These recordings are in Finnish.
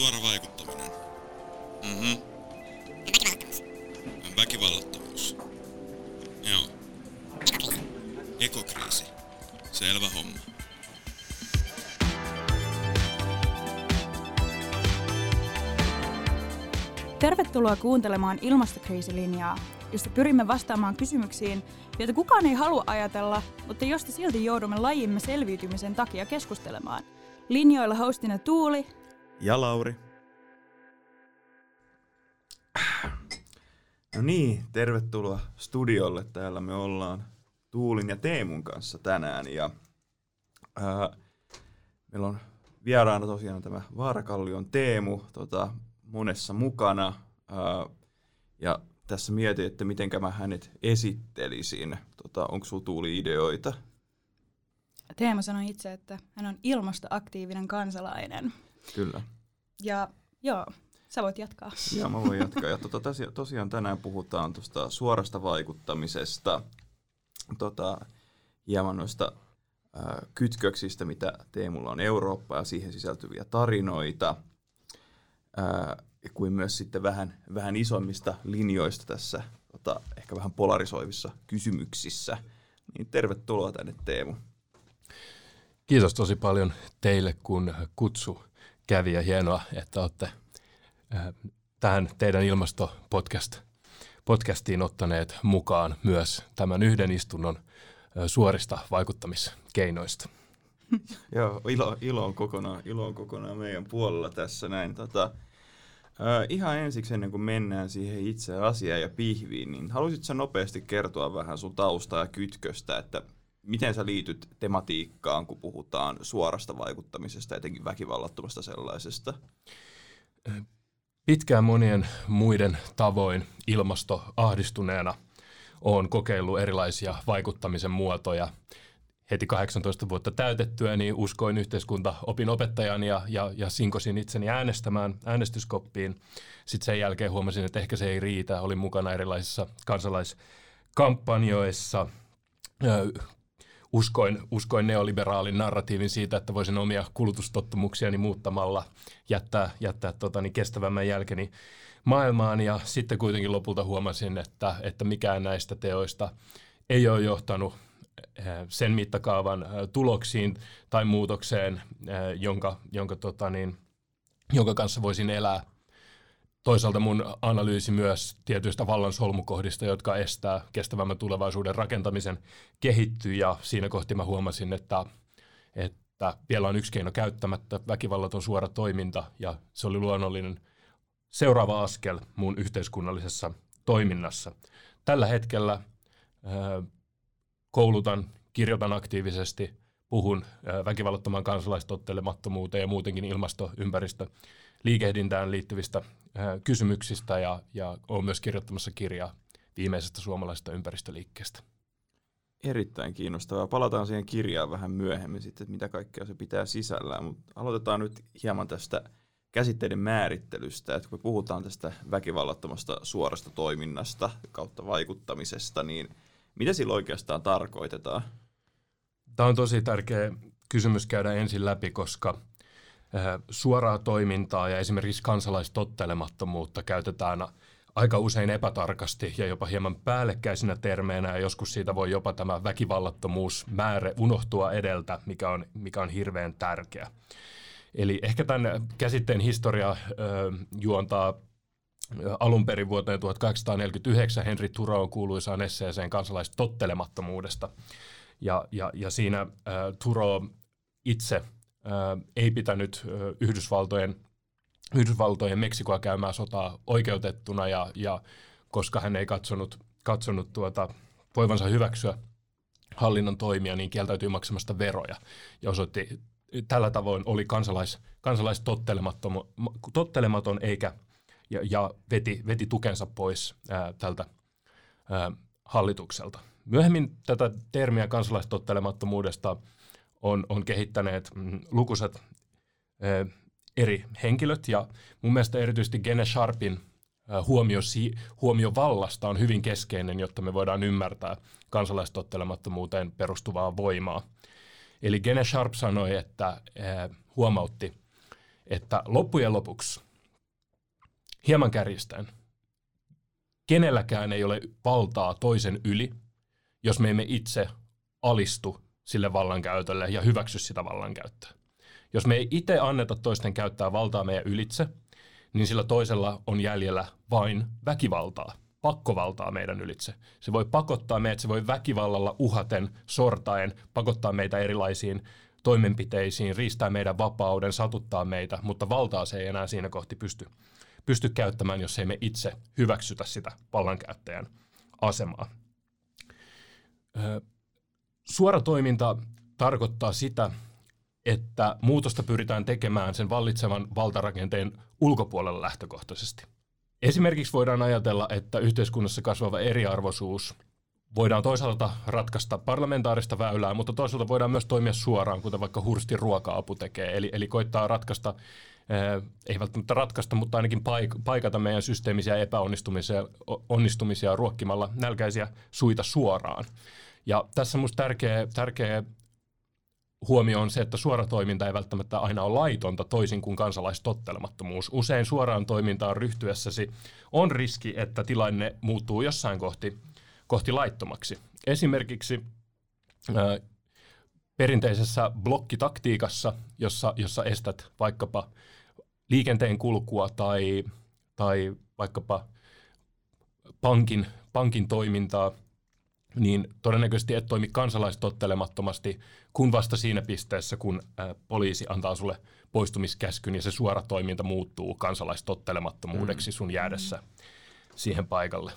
Suora vaikuttaminen. Mhm. Väkivallattomuus. Väkivallattomuus. Joo. Ekokriisi. Ekokriisi. Selvä homma. Tervetuloa kuuntelemaan ilmastokriisilinjaa, josta pyrimme vastaamaan kysymyksiin, joita kukaan ei halua ajatella, mutta josta silti joudumme lajimme selviytymisen takia keskustelemaan. Linjoilla hostina Tuuli Ja Lauri. No niin, tervetuloa studiolle. Täällä me ollaan Tuulin ja Teemun kanssa tänään. Ja, ää, meillä on vieraana tosiaan tämä Vaarakallion Teemu tota, monessa mukana. Ää, ja tässä mietin, että miten mä hänet esittelisin. Tota, Onko sulla Tuuli ideoita? Teema sanoi itse, että hän on ilmastoaktiivinen kansalainen. Kyllä. Ja joo, sä voit jatkaa. Joo, mä voin jatkaa. Ja tota, tosiaan, tänään puhutaan tuosta suorasta vaikuttamisesta, tota, hieman noista ää, kytköksistä, mitä Teemulla on Eurooppa ja siihen sisältyviä tarinoita, ää, kuin myös sitten vähän, vähän isommista linjoista tässä tota, ehkä vähän polarisoivissa kysymyksissä. Niin tervetuloa tänne Teemu. Kiitos tosi paljon teille, kun kutsu kävi ja hienoa, että olette äh, tähän teidän ilmastopodcast podcastiin ottaneet mukaan myös tämän yhden istunnon äh, suorista vaikuttamiskeinoista. Joo, ilo, ilo, on kokonaan, ilo on kokonaan meidän puolella tässä näin. Tota, äh, ihan ensiksi ennen kuin mennään siihen itse asiaan ja pihviin, niin haluaisitko nopeasti kertoa vähän sun taustaa ja kytköstä, että miten sä liityt tematiikkaan, kun puhutaan suorasta vaikuttamisesta, etenkin väkivallattomasta sellaisesta? Pitkään monien muiden tavoin ilmastoahdistuneena olen kokeillut erilaisia vaikuttamisen muotoja. Heti 18 vuotta täytettyä niin uskoin yhteiskuntaopin opettajan ja, ja, ja sinkosin itseni äänestämään äänestyskoppiin. Sitten sen jälkeen huomasin, että ehkä se ei riitä. Olin mukana erilaisissa kansalaiskampanjoissa, uskoin, uskoin neoliberaalin narratiivin siitä, että voisin omia kulutustottumuksiani muuttamalla jättää, jättää tota, niin kestävämmän jälkeni maailmaan. Ja sitten kuitenkin lopulta huomasin, että, että mikään näistä teoista ei ole johtanut eh, sen mittakaavan eh, tuloksiin tai muutokseen, eh, jonka, jonka, tota niin, jonka kanssa voisin elää toisaalta mun analyysi myös tietyistä vallan solmukohdista, jotka estää kestävämmän tulevaisuuden rakentamisen kehittyy ja siinä kohti mä huomasin, että, että vielä on yksi keino käyttämättä, väkivallaton suora toiminta ja se oli luonnollinen seuraava askel mun yhteiskunnallisessa toiminnassa. Tällä hetkellä koulutan, kirjoitan aktiivisesti, puhun väkivallattoman kansalaistottelemattomuuteen ja muutenkin ilmastoympäristö liikehdintään liittyvistä äh, kysymyksistä ja, ja olen myös kirjoittamassa kirjaa viimeisestä suomalaisesta ympäristöliikkeestä. Erittäin kiinnostavaa. Palataan siihen kirjaan vähän myöhemmin sitten, että mitä kaikkea se pitää sisällään, mutta aloitetaan nyt hieman tästä käsitteiden määrittelystä, että kun me puhutaan tästä väkivallattomasta suorasta toiminnasta kautta vaikuttamisesta, niin mitä sillä oikeastaan tarkoitetaan? Tämä on tosi tärkeä kysymys käydä ensin läpi, koska – suoraa toimintaa ja esimerkiksi kansalaistottelemattomuutta käytetään aika usein epätarkasti ja jopa hieman päällekkäisinä termeinä ja joskus siitä voi jopa tämä väkivallattomuus määrä unohtua edeltä, mikä on, mikä on hirveän tärkeä. Eli ehkä tämän käsitteen historia ö, juontaa alun perin vuoteen 1849 Henri Turoon kuuluisaan esseeseen kansalaistottelemattomuudesta. Ja, ja, ja siinä ö, Turo itse – ei pitänyt Yhdysvaltojen, Yhdysvaltojen Meksikoa käymään sotaa oikeutettuna ja, ja koska hän ei katsonut, katsonut tuota, voivansa hyväksyä hallinnon toimia, niin kieltäytyi maksamasta veroja ja osoitti tällä tavoin oli kansalais, kansalaistottelematon eikä ja, ja veti, veti tukensa pois ää, tältä ää, hallitukselta. Myöhemmin tätä termiä kansalaistottelemattomuudesta on, on kehittäneet mm, lukuisat eri henkilöt ja mun mielestä erityisesti Gene Sharpin huomio, huomio vallasta on hyvin keskeinen, jotta me voidaan ymmärtää kansalaistottelemattomuuteen perustuvaa voimaa. Eli Gene Sharp sanoi, että huomautti, että loppujen lopuksi, hieman kärjistäen, kenelläkään ei ole valtaa toisen yli, jos me emme itse alistu sille vallankäytölle ja hyväksy sitä vallankäyttöä. Jos me ei itse anneta toisten käyttää valtaa meidän ylitse, niin sillä toisella on jäljellä vain väkivaltaa, pakkovaltaa meidän ylitse. Se voi pakottaa meidät, se voi väkivallalla uhaten, sortaen, pakottaa meitä erilaisiin toimenpiteisiin, riistää meidän vapauden, satuttaa meitä, mutta valtaa se ei enää siinä kohti pysty, pysty käyttämään, jos ei me itse hyväksytä sitä vallankäyttäjän asemaa. Suora toiminta tarkoittaa sitä, että muutosta pyritään tekemään sen vallitsevan valtarakenteen ulkopuolella lähtökohtaisesti. Esimerkiksi voidaan ajatella, että yhteiskunnassa kasvava eriarvoisuus voidaan toisaalta ratkaista parlamentaarista väylää, mutta toisaalta voidaan myös toimia suoraan, kuten vaikka Hurstin ruoka-apu tekee. Eli, eli koittaa ratkaista, eh, ei välttämättä ratkaista, mutta ainakin paik- paikata meidän systeemisiä epäonnistumisia onnistumisia ruokkimalla nälkäisiä suita suoraan. Ja tässä minusta tärkeä, tärkeä huomio on se, että suora toiminta ei välttämättä aina ole laitonta toisin kuin kansalaistottelemattomuus. Usein suoraan toimintaan ryhtyessäsi on riski, että tilanne muuttuu jossain kohti, kohti laittomaksi. Esimerkiksi ää, perinteisessä blokkitaktiikassa, jossa, jossa estät vaikkapa liikenteen kulkua tai, tai vaikkapa pankin, pankin toimintaa – niin todennäköisesti et toimi kansalaistottelemattomasti, kun vasta siinä pisteessä, kun ä, poliisi antaa sulle poistumiskäskyn ja se suora toiminta muuttuu kansalaistottelemattomuudeksi mm. sun jäädessä siihen paikalle.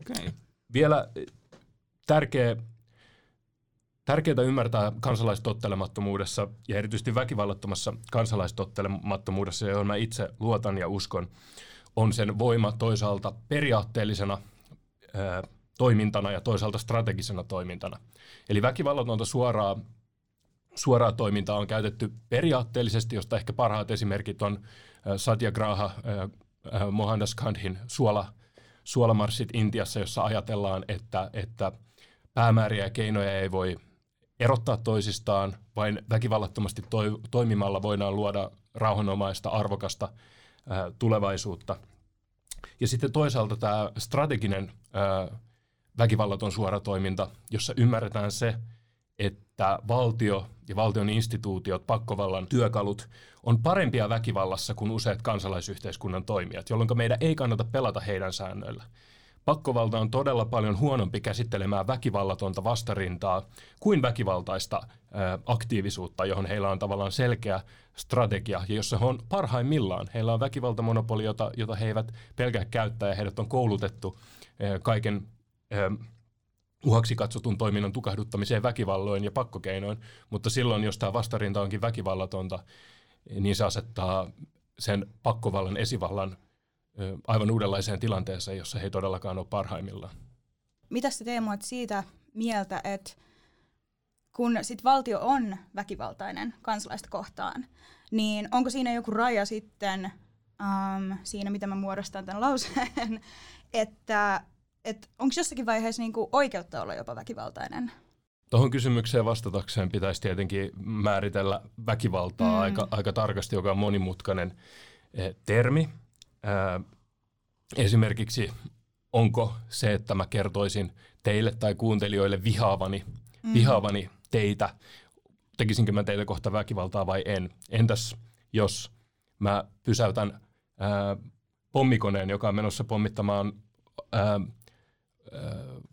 Okay. Vielä tärkeä, tärkeää ymmärtää kansalaistottelemattomuudessa ja erityisesti väkivallattomassa kansalaistottelemattomuudessa, johon mä itse luotan ja uskon, on sen voima toisaalta periaatteellisena ää, toimintana ja toisaalta strategisena toimintana. Eli väkivallatonta suoraa, suoraa toimintaa on käytetty periaatteellisesti, josta ehkä parhaat esimerkit on Satyagraha Mohandas Gandhin suola, suolamarssit Intiassa, jossa ajatellaan, että, että päämääriä ja keinoja ei voi erottaa toisistaan, vain väkivallattomasti toi, toimimalla voidaan luoda rauhanomaista, arvokasta ää, tulevaisuutta. Ja sitten toisaalta tämä strateginen ää, väkivallaton suora toiminta, jossa ymmärretään se, että valtio ja valtion instituutiot, pakkovallan työkalut on parempia väkivallassa kuin useat kansalaisyhteiskunnan toimijat, jolloin meidän ei kannata pelata heidän säännöillä. Pakkovalta on todella paljon huonompi käsittelemään väkivallatonta vastarintaa kuin väkivaltaista aktiivisuutta, johon heillä on tavallaan selkeä strategia ja jossa he on parhaimmillaan. Heillä on väkivaltamonopoli, jota, jota he eivät pelkää käyttää ja heidät on koulutettu kaiken uhaksi katsotun toiminnan tukahduttamiseen väkivalloin ja pakkokeinoin, mutta silloin, jos tämä vastarinta onkin väkivallatonta, niin se asettaa sen pakkovallan esivallan aivan uudenlaiseen tilanteeseen, jossa he ei todellakaan ole parhaimmillaan. Mitä te Teemu siitä mieltä, että kun sit valtio on väkivaltainen kansalaista kohtaan, niin onko siinä joku raja sitten um, siinä, mitä mä muodostan tämän lauseen, että että onko jossakin vaiheessa niinku oikeutta olla jopa väkivaltainen? Tuohon kysymykseen vastatakseen pitäisi tietenkin määritellä väkivaltaa mm. aika, aika tarkasti, joka on monimutkainen eh, termi. Äh, esimerkiksi onko se, että mä kertoisin teille tai kuuntelijoille vihaavani, mm. vihaavani teitä, tekisinkö mä teitä kohta väkivaltaa vai en. Entäs jos mä pysäytän ää, pommikoneen, joka on menossa pommittamaan ää,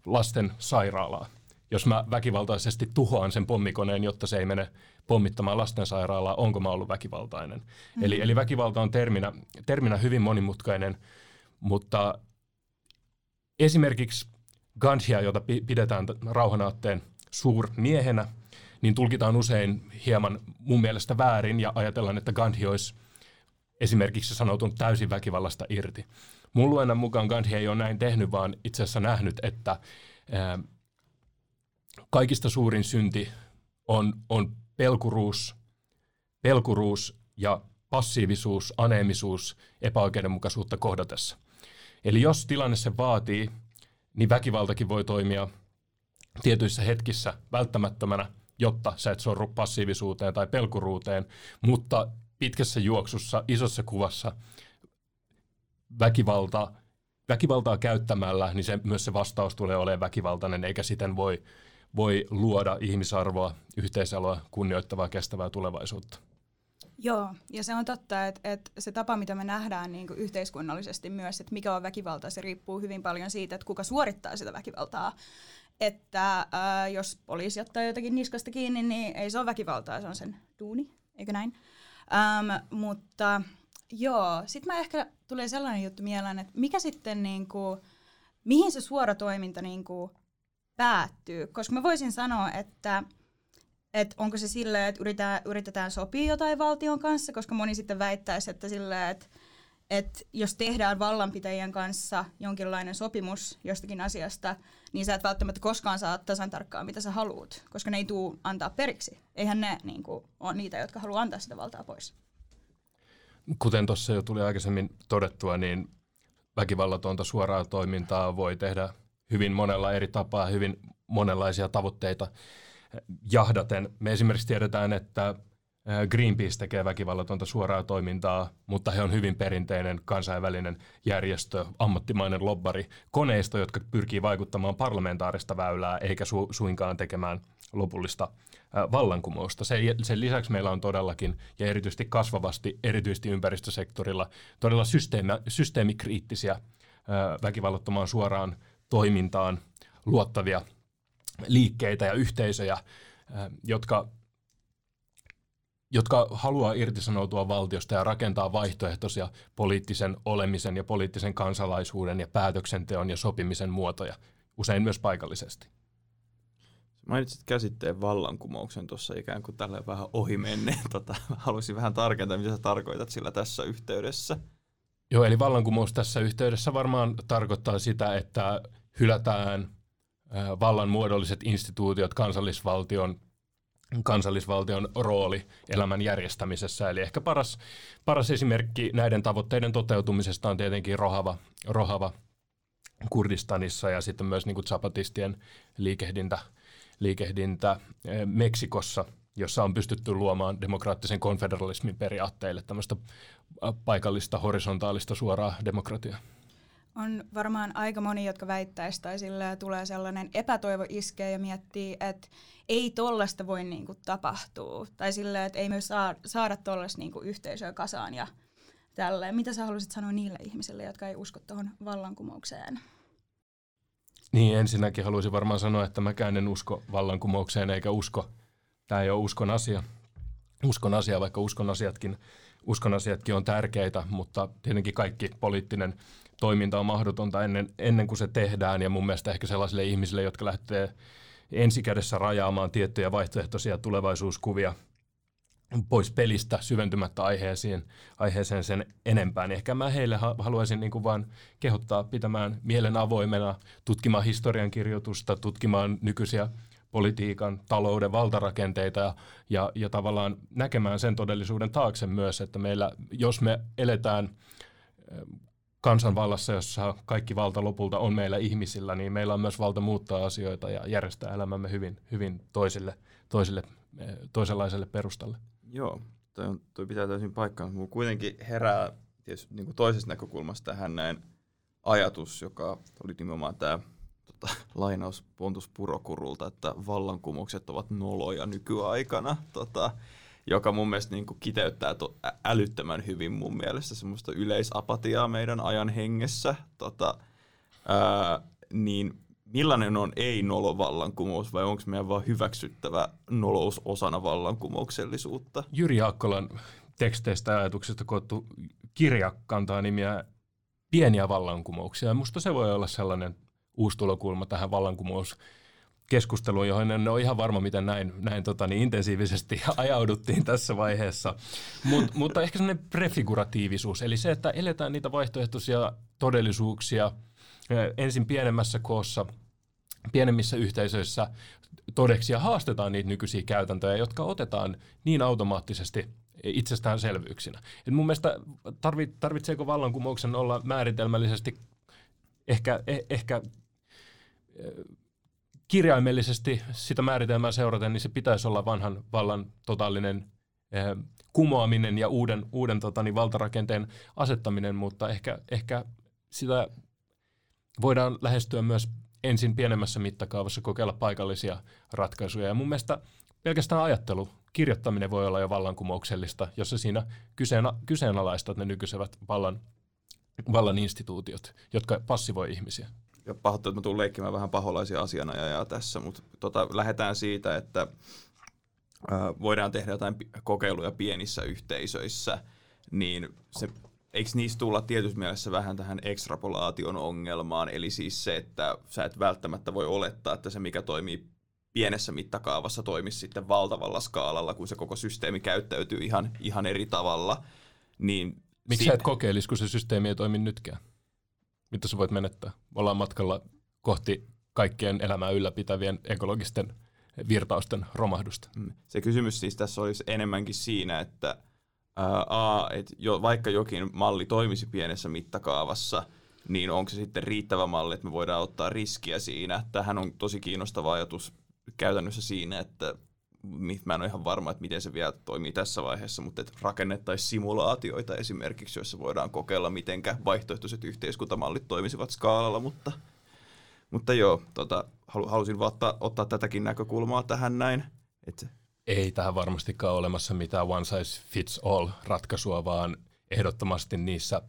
lasten sairaalaa. Jos mä väkivaltaisesti tuhoan sen pommikoneen, jotta se ei mene pommittamaan lastensairaalaa, onko mä ollut väkivaltainen. Mm-hmm. Eli, eli väkivalta on terminä, terminä hyvin monimutkainen, mutta esimerkiksi Gandhia, jota pidetään rauhanaatteen suurmiehenä, niin tulkitaan usein hieman mun mielestä väärin ja ajatellaan, että Gandhi olisi esimerkiksi sanoutunut täysin väkivallasta irti. Mun luennan mukaan Gandhi ei ole näin tehnyt, vaan itse asiassa nähnyt, että ää, kaikista suurin synti on, on pelkuruus, pelkuruus ja passiivisuus, aneemisuus, epäoikeudenmukaisuutta kohdatessa. Eli jos tilanne se vaatii, niin väkivaltakin voi toimia tietyissä hetkissä välttämättömänä, jotta sä et sorru passiivisuuteen tai pelkuruuteen, mutta pitkässä juoksussa, isossa kuvassa väkivalta, väkivaltaa käyttämällä, niin se, myös se vastaus tulee olemaan väkivaltainen, eikä siten voi, voi luoda ihmisarvoa, yhteisaloa, kunnioittavaa, kestävää tulevaisuutta. Joo, ja se on totta, että, että se tapa, mitä me nähdään niin kuin yhteiskunnallisesti myös, että mikä on väkivaltaa, se riippuu hyvin paljon siitä, että kuka suorittaa sitä väkivaltaa. Että ää, jos poliisi ottaa jotakin niskasta kiinni, niin ei se ole väkivaltaa, se on sen duuni, eikö näin? Ähm, mutta joo, sitten mä ehkä tulee sellainen juttu mieleen, että mikä sitten, niin kuin, mihin se suora toiminta niin kuin, päättyy, koska mä voisin sanoa, että että onko se silleen, että yritetään, yritetään sopia jotain valtion kanssa, koska moni sitten väittäisi, että silleen, että että jos tehdään vallanpitäjien kanssa jonkinlainen sopimus jostakin asiasta, niin sä et välttämättä koskaan saa tasan tarkkaan, mitä sä haluut, koska ne ei tule antaa periksi. Eihän ne niin kuin, ole niitä, jotka haluaa antaa sitä valtaa pois. Kuten tuossa jo tuli aikaisemmin todettua, niin väkivallatonta suoraa toimintaa voi tehdä hyvin monella eri tapaa, hyvin monenlaisia tavoitteita jahdaten. Me esimerkiksi tiedetään, että Greenpeace tekee väkivallatonta suoraa toimintaa, mutta he on hyvin perinteinen kansainvälinen järjestö, ammattimainen lobbari, koneisto, jotka pyrkii vaikuttamaan parlamentaarista väylää eikä su- suinkaan tekemään lopullista vallankumousta. Sen, lisäksi meillä on todellakin, ja erityisesti kasvavasti, erityisesti ympäristösektorilla, todella systeemi, systeemikriittisiä väkivallattomaan suoraan toimintaan luottavia liikkeitä ja yhteisöjä, jotka jotka haluaa irtisanoutua valtiosta ja rakentaa vaihtoehtoisia poliittisen olemisen ja poliittisen kansalaisuuden ja päätöksenteon ja sopimisen muotoja, usein myös paikallisesti. Mainitsit käsitteen vallankumouksen tuossa ikään kuin tälle vähän ohi menneen. Tota, haluaisin vähän tarkentaa, mitä sä tarkoitat sillä tässä yhteydessä. Joo, eli vallankumous tässä yhteydessä varmaan tarkoittaa sitä, että hylätään vallan muodolliset instituutiot, kansallisvaltion kansallisvaltion rooli elämän järjestämisessä. Eli ehkä paras, paras esimerkki näiden tavoitteiden toteutumisesta on tietenkin Rohava, Rohava Kurdistanissa ja sitten myös niin kuin zapatistien liikehdintä, liikehdintä eh, Meksikossa, jossa on pystytty luomaan demokraattisen konfederalismin periaatteille tämmöistä paikallista horisontaalista suoraa demokratiaa on varmaan aika moni, jotka väittäisi tai sillä tulee sellainen epätoivo iskee ja miettii, että ei tollasta voi niinku tapahtua. Tai sillä, että ei myös saa, saada tollasta niinku yhteisöä kasaan ja tälleen. Mitä sä haluaisit sanoa niille ihmisille, jotka ei usko tuohon vallankumoukseen? Niin, ensinnäkin haluaisin varmaan sanoa, että mäkään en usko vallankumoukseen eikä usko. Tämä ei ole uskon asia. Uskon asia, vaikka uskon asiatkin, uskon asiatkin on tärkeitä, mutta tietenkin kaikki poliittinen toiminta on mahdotonta ennen, ennen kuin se tehdään. Ja mun mielestä ehkä sellaisille ihmisille, jotka lähtee ensikädessä rajaamaan tiettyjä vaihtoehtoisia tulevaisuuskuvia pois pelistä syventymättä aiheeseen, aiheeseen sen enempää, niin ehkä mä heille haluaisin niin kuin vaan kehottaa pitämään mielen avoimena, tutkimaan historiankirjoitusta, tutkimaan nykyisiä politiikan, talouden valtarakenteita ja, ja, ja tavallaan näkemään sen todellisuuden taakse myös, että meillä, jos me eletään kansanvallassa, jossa kaikki valta lopulta on meillä ihmisillä, niin meillä on myös valta muuttaa asioita ja järjestää elämämme hyvin, hyvin toisille, toisille, eh, toisenlaiselle perustalle. Joo, toi, on, toi pitää täysin paikkaa. Mutta kuitenkin herää tietysti, niin kuin toisesta näkökulmasta tähän näin ajatus, joka oli nimenomaan tämä tota, lainaus Pontus Purokurulta, että vallankumoukset ovat noloja nykyaikana. Tota, joka mun mielestä niin kuin kiteyttää to, älyttömän hyvin mun mielestä semmoista yleisapatiaa meidän ajan hengessä. Tota, ää, niin millainen on ei-nolovallankumous vai onko meidän vaan hyväksyttävä nolous osana vallankumouksellisuutta? Jyri Akkolan teksteistä ja ajatuksesta koottu kirja kantaa nimiä Pieniä vallankumouksia. Musta se voi olla sellainen uusi tulokulma tähän vallankumous keskusteluun, johon en ole ihan varma, miten näin, näin tota, niin intensiivisesti ajauduttiin tässä vaiheessa. Mut, mutta ehkä sellainen prefiguratiivisuus, eli se, että eletään niitä vaihtoehtoisia todellisuuksia ensin pienemmässä koossa, pienemmissä yhteisöissä todeksi ja haastetaan niitä nykyisiä käytäntöjä, jotka otetaan niin automaattisesti itsestäänselvyyksinä. Et mun mielestä tarvitseeko vallankumouksen olla määritelmällisesti ehkä, eh, ehkä kirjaimellisesti sitä määritelmää seuraten, niin se pitäisi olla vanhan vallan totaalinen eh, kumoaminen ja uuden, uuden tota, niin valtarakenteen asettaminen, mutta ehkä, ehkä sitä voidaan lähestyä myös ensin pienemmässä mittakaavassa kokeilla paikallisia ratkaisuja. Ja mun mielestä pelkästään ajattelu, kirjoittaminen voi olla jo vallankumouksellista, jos se siinä kyseena, kyseenalaistat ne nykyisevät vallan, vallan instituutiot, jotka passivoi ihmisiä. Ja pahoittelen, että mä tulen leikkimään vähän paholaisia asianajajaa tässä, mutta tota, lähdetään siitä, että voidaan tehdä jotain kokeiluja pienissä yhteisöissä, niin se, eikö niistä tulla tietyssä mielessä vähän tähän ekstrapolaation ongelmaan, eli siis se, että sä et välttämättä voi olettaa, että se mikä toimii pienessä mittakaavassa toimisi sitten valtavalla skaalalla, kun se koko systeemi käyttäytyy ihan, ihan eri tavalla. Niin Miksi si- sä et kokeilisi, kun se systeemi ei toimi nytkään? Mitä sä voit menettää? Ollaan matkalla kohti kaikkien elämää ylläpitävien ekologisten virtausten romahdusta. Mm. Se kysymys siis tässä olisi enemmänkin siinä, että ää, A, et jo, vaikka jokin malli toimisi pienessä mittakaavassa, niin onko se sitten riittävä malli, että me voidaan ottaa riskiä siinä. Tähän on tosi kiinnostava ajatus käytännössä siinä, että mä en ole ihan varma, että miten se vielä toimii tässä vaiheessa, mutta että rakennettaisiin simulaatioita esimerkiksi, joissa voidaan kokeilla, miten vaihtoehtoiset yhteiskuntamallit toimisivat skaalalla, mutta, mutta joo, tota, halu, halusin vaan ottaa, ottaa tätäkin näkökulmaa tähän näin. Että Ei tähän varmastikaan ole olemassa mitään one size fits all ratkaisua, vaan ehdottomasti niissä,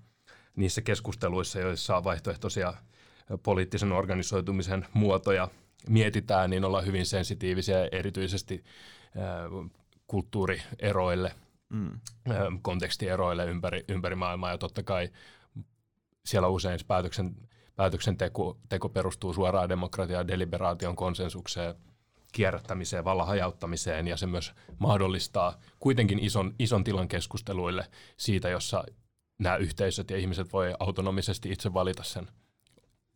niissä keskusteluissa, joissa on vaihtoehtoisia poliittisen organisoitumisen muotoja mietitään, niin ollaan hyvin sensitiivisiä erityisesti kulttuurieroille, mm, kontekstieroille ympäri, ympäri maailmaa. Ja totta kai siellä usein se päätöksen, päätöksenteko teko perustuu suoraan demokratiaan, deliberaation, konsensukseen, kierrättämiseen, vallan hajauttamiseen ja se myös mahdollistaa kuitenkin ison, ison tilan keskusteluille siitä, jossa nämä yhteisöt ja ihmiset voi autonomisesti itse valita sen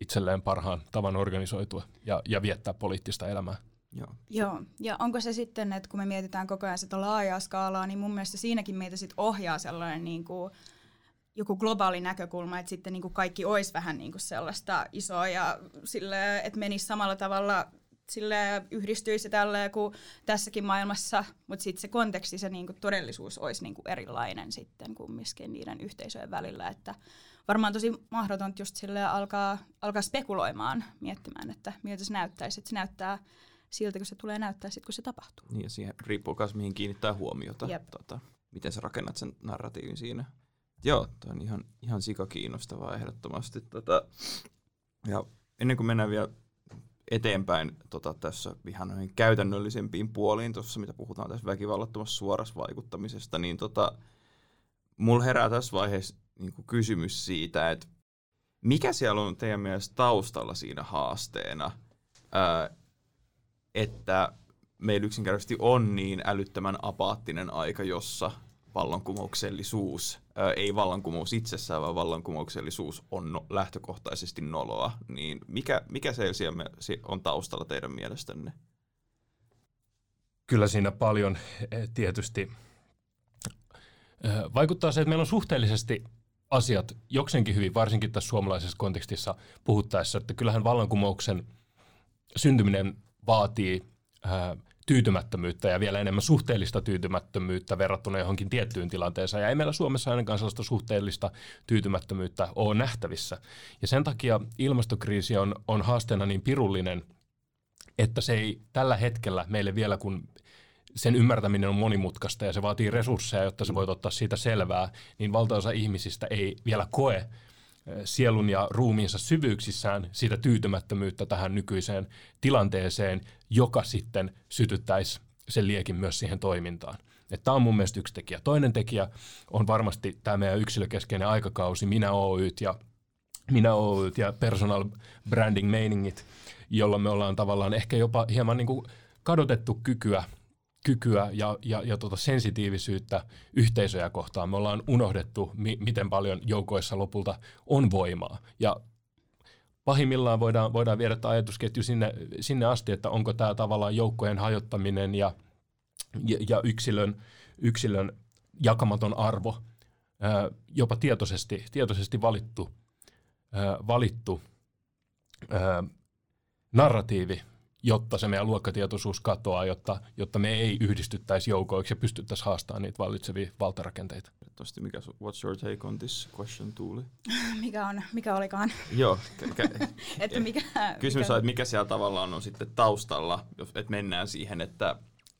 itselleen parhaan tavan organisoitua ja, ja viettää poliittista elämää. joo. Joo, ja onko se sitten, että kun me mietitään koko ajan sitä laajaa skaalaa, niin mun mielestä siinäkin meitä sitten ohjaa sellainen niin kuin, joku globaali näkökulma, että sitten niin kuin kaikki olisi vähän niin kuin sellaista isoa ja sille, että menisi samalla tavalla sille yhdistyisi tälleen kuin tässäkin maailmassa, mutta sitten se konteksti, se niinku todellisuus olisi niinku erilainen sitten kumminkin niiden yhteisöjen välillä, että varmaan tosi mahdotonta just sille alkaa, alkaa spekuloimaan, miettimään, että miltä se näyttäisi, että se näyttää siltä, kun se tulee näyttää sitten, kun se tapahtuu. Niin ja siihen riippuu myös, mihin kiinnittää huomiota, Jep. tota, miten sä rakennat sen narratiivin siinä. Joo, toi on ihan, ihan sika kiinnostavaa ehdottomasti. Tota, ja ennen kuin mennään vielä eteenpäin tota, tässä ihan noihin käytännöllisempiin puoliin, tuossa mitä puhutaan tässä väkivallattomassa suorassa vaikuttamisesta, niin tota, mulla herää tässä vaiheessa niin kuin kysymys siitä, että mikä siellä on teidän mielestä taustalla siinä haasteena, ää, että meillä yksinkertaisesti on niin älyttömän apaattinen aika, jossa vallankumouksellisuus, ei vallankumous itsessään, vaan vallankumouksellisuus on no, lähtökohtaisesti noloa, niin mikä, mikä se on taustalla teidän mielestänne? Kyllä siinä paljon eh, tietysti vaikuttaa se, että meillä on suhteellisesti asiat jokseenkin hyvin, varsinkin tässä suomalaisessa kontekstissa puhuttaessa, että kyllähän vallankumouksen syntyminen vaatii tyytymättömyyttä ja vielä enemmän suhteellista tyytymättömyyttä verrattuna johonkin tiettyyn tilanteeseen. Ja ei meillä Suomessa ainakaan sellaista suhteellista tyytymättömyyttä ole nähtävissä. Ja sen takia ilmastokriisi on, on haasteena niin pirullinen, että se ei tällä hetkellä meille vielä, kun sen ymmärtäminen on monimutkaista ja se vaatii resursseja, jotta se voit ottaa siitä selvää, niin valtaosa ihmisistä ei vielä koe sielun ja ruumiinsa syvyyksissään sitä tyytymättömyyttä tähän nykyiseen tilanteeseen, joka sitten sytyttäisi sen liekin myös siihen toimintaan. Tämä on mun mielestä yksi tekijä. Toinen tekijä on varmasti tämä meidän yksilökeskeinen aikakausi, minä Oyt ja minä Oyt ja personal branding meiningit, jolloin me ollaan tavallaan ehkä jopa hieman niin kuin kadotettu kykyä kykyä ja, ja, ja tota sensitiivisyyttä yhteisöjä kohtaan. Me ollaan unohdettu, mi- miten paljon joukoissa lopulta on voimaa. Ja pahimmillaan voidaan, voidaan viedä tämä ajatusketju sinne, sinne asti, että onko tämä tavallaan joukkojen hajottaminen ja, ja, ja yksilön, yksilön jakamaton arvo ää, jopa tietoisesti, tietoisesti valittu, ää, valittu ää, narratiivi, jotta se meidän luokkatietoisuus katoaa, jotta, jotta me ei yhdistyttäisi joukoiksi ja pystyttäisiin haastamaan niitä vallitsevia valtarakenteita. Tosti mikä, su- what's your take on this question, Tuuli? Mikä, on, mikä olikaan? Joo, kä- Että mikä, kysymys mikä, on, että mikä siellä tavallaan on sitten taustalla, jos, että mennään siihen, että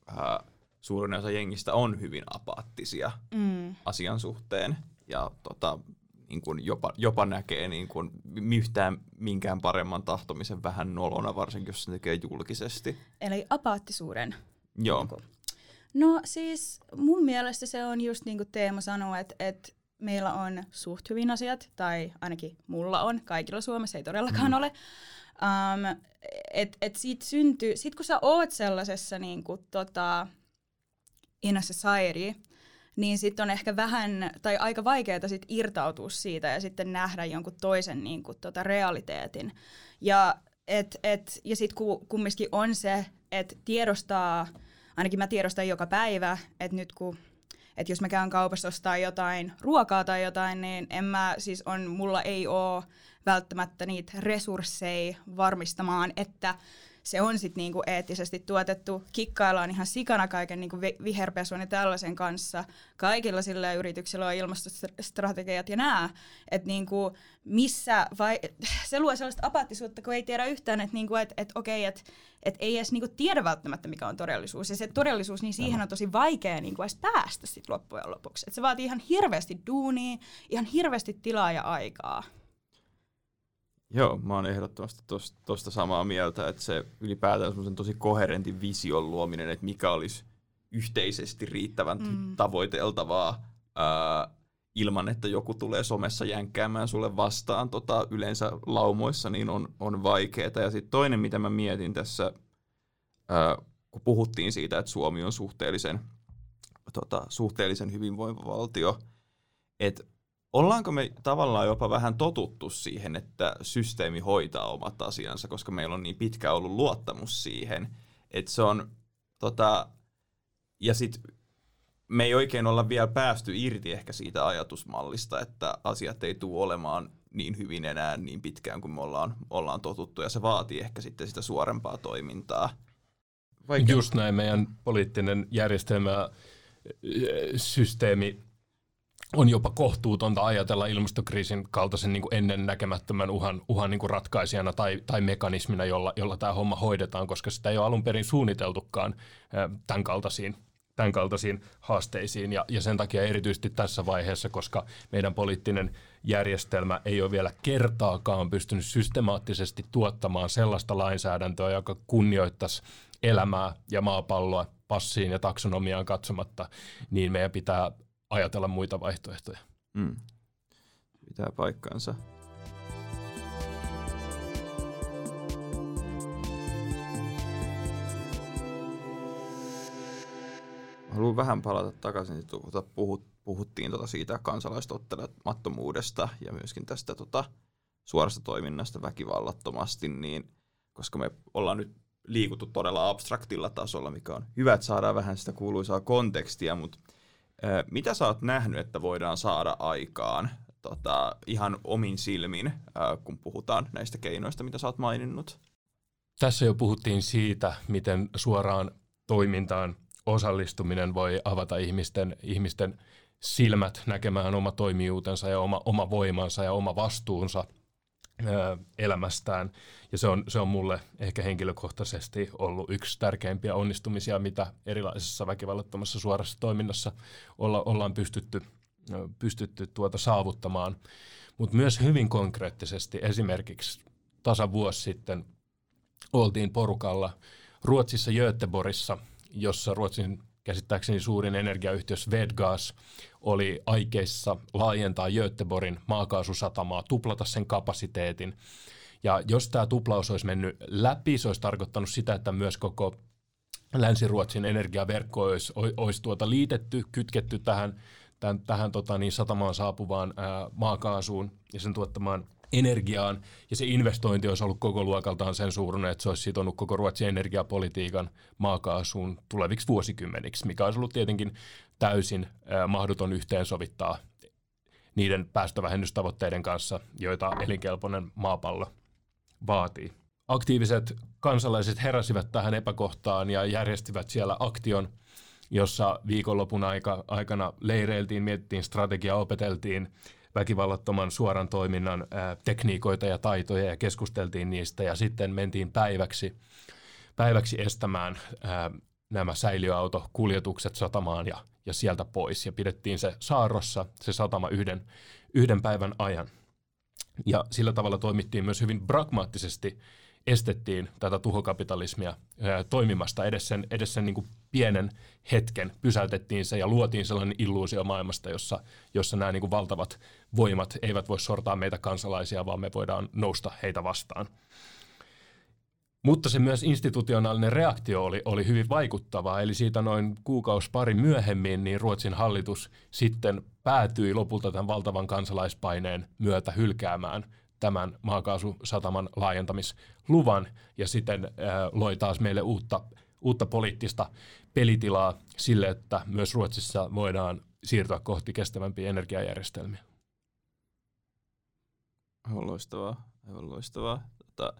ää, suurin osa jengistä on hyvin apaattisia mm, asian suhteen ja tota, niin kuin jopa, jopa näkee niin kuin yhtään minkään paremman tahtomisen vähän nolona, varsinkin jos se tekee julkisesti. eli apaattisuuden. Joo, Niinku. No siis mun mielestä se on just niin kuin Teemu sanoi, että, että meillä on suht hyvin asiat, tai ainakin mulla on, kaikilla Suomessa ei todellakaan mm. ole. Um, et, et siitä syntyy, sit kun sä oot sellaisessa niin kuin, tota, in a society, niin sitten on ehkä vähän tai aika vaikeaa sit irtautua siitä ja sitten nähdä jonkun toisen niin kuin, tota, realiteetin. Ja, et, et, ja sitten ku, kumminkin on se, että tiedostaa, ainakin mä tiedostan joka päivä, että nyt kun että jos mä käyn kaupassa ostaa jotain ruokaa tai jotain, niin en mä, siis on, mulla ei ole välttämättä niitä resursseja varmistamaan, että se on sitten niinku eettisesti tuotettu. Kikkaillaan ihan sikana kaiken niinku vi- viherpesun ja tällaisen kanssa. Kaikilla sillä yrityksillä on ilmastostrategiat ja nää. Että niinku missä vai, se luo sellaista apaattisuutta, kun ei tiedä yhtään, että niinku, et, et okei, että et ei edes niinku tiedä välttämättä, mikä on todellisuus. Ja se todellisuus, niin siihen on tosi vaikea niinku edes päästä sit loppujen lopuksi. Et se vaatii ihan hirveästi duunia, ihan hirveästi tilaa ja aikaa. Joo, mä oon ehdottomasti tuosta samaa mieltä, että se ylipäätään semmoisen tosi koherentin vision luominen, että mikä olisi yhteisesti riittävän mm. tavoiteltavaa ää, ilman, että joku tulee somessa jänkkäämään sulle vastaan tota, yleensä laumoissa, niin on, on vaikeaa. Ja sitten toinen, mitä mä mietin tässä, ää, kun puhuttiin siitä, että Suomi on suhteellisen, tota, suhteellisen hyvinvoiva valtio, että ollaanko me tavallaan jopa vähän totuttu siihen, että systeemi hoitaa omat asiansa, koska meillä on niin pitkä ollut luottamus siihen, että se on, tota, ja sitten me ei oikein olla vielä päästy irti ehkä siitä ajatusmallista, että asiat ei tule olemaan niin hyvin enää niin pitkään kuin me ollaan, ollaan totuttu, ja se vaatii ehkä sitten sitä suorempaa toimintaa. Vaikea. Just näin, meidän poliittinen järjestelmä, systeemi on jopa kohtuutonta ajatella ilmastokriisin kaltaisen niin ennen näkemättömän uhan, uhan niin ratkaisijana tai, tai mekanismina, jolla, jolla tämä homma hoidetaan, koska sitä ei ole alun perin suunniteltukaan tämän kaltaisiin, tämän kaltaisiin haasteisiin. Ja, ja sen takia erityisesti tässä vaiheessa, koska meidän poliittinen järjestelmä ei ole vielä kertaakaan pystynyt systemaattisesti tuottamaan sellaista lainsäädäntöä, joka kunnioittaisi elämää ja maapalloa passiin ja taksonomiaan katsomatta, niin meidän pitää ajatella muita vaihtoehtoja. Mm. Pitää paikkansa. Haluan vähän palata takaisin, tuota, puhut, puhuttiin tuota siitä kansalaistottelemattomuudesta ja myöskin tästä tuota, suorasta toiminnasta väkivallattomasti, niin koska me ollaan nyt liikuttu todella abstraktilla tasolla, mikä on hyvä, että saadaan vähän sitä kuuluisaa kontekstia, mutta mitä sä oot nähnyt, että voidaan saada aikaan tota, ihan omin silmin, kun puhutaan näistä keinoista, mitä sä oot maininnut? Tässä jo puhuttiin siitä, miten suoraan toimintaan osallistuminen voi avata ihmisten, ihmisten silmät näkemään oma toimijuutensa ja oma, oma voimansa ja oma vastuunsa elämästään. Ja se on, se on mulle ehkä henkilökohtaisesti ollut yksi tärkeimpiä onnistumisia, mitä erilaisessa väkivallattomassa suorassa toiminnassa olla, ollaan pystytty, pystytty tuota saavuttamaan. Mutta myös hyvin konkreettisesti esimerkiksi tasa vuosi sitten oltiin porukalla Ruotsissa Göteborgissa, jossa Ruotsin käsittääkseni suurin energiayhtiö Svedgas oli aikeissa laajentaa Göteborgin maakaasusatamaa, tuplata sen kapasiteetin. Ja jos tämä tuplaus olisi mennyt läpi, se olisi tarkoittanut sitä, että myös koko Länsi-Ruotsin energiaverkko olisi, olisi tuota liitetty, kytketty tähän, tämän, tähän tota niin, satamaan saapuvaan ää, maakaasuun ja sen tuottamaan energiaan, ja se investointi olisi ollut koko luokaltaan sen suuruinen, että se olisi sitonut koko Ruotsin energiapolitiikan maakaasuun tuleviksi vuosikymmeniksi, mikä olisi ollut tietenkin täysin mahdoton yhteensovittaa niiden päästövähennystavoitteiden kanssa, joita elinkelpoinen maapallo vaatii. aktiiviset kansalaiset heräsivät tähän epäkohtaan ja järjestivät siellä aktion, jossa viikonlopun aika, aikana leireiltiin, mietittiin strategiaa, opeteltiin väkivallattoman suoran toiminnan ää, tekniikoita ja taitoja ja keskusteltiin niistä ja sitten mentiin päiväksi, päiväksi estämään ää, nämä säiliöautokuljetukset satamaan ja, ja sieltä pois ja pidettiin se saarrossa, se satama yhden, yhden päivän ajan. Ja sillä tavalla toimittiin myös hyvin pragmaattisesti, estettiin tätä tuhokapitalismia toimimasta edes sen, edes sen niin kuin pienen hetken, pysäytettiin se ja luotiin sellainen illuusio maailmasta, jossa, jossa nämä niin kuin valtavat voimat eivät voi sortaa meitä kansalaisia, vaan me voidaan nousta heitä vastaan. Mutta se myös institutionaalinen reaktio oli, oli hyvin vaikuttava, eli siitä noin kuukausi pari myöhemmin niin Ruotsin hallitus sitten päätyi lopulta tämän valtavan kansalaispaineen myötä hylkäämään tämän maakaasussataman laajentamisluvan ja siten äh, loi taas meille uutta, uutta poliittista pelitilaa sille, että myös Ruotsissa voidaan siirtyä kohti kestävämpiä energiajärjestelmiä. Aivan loistavaa, aivan loistavaa. Tota,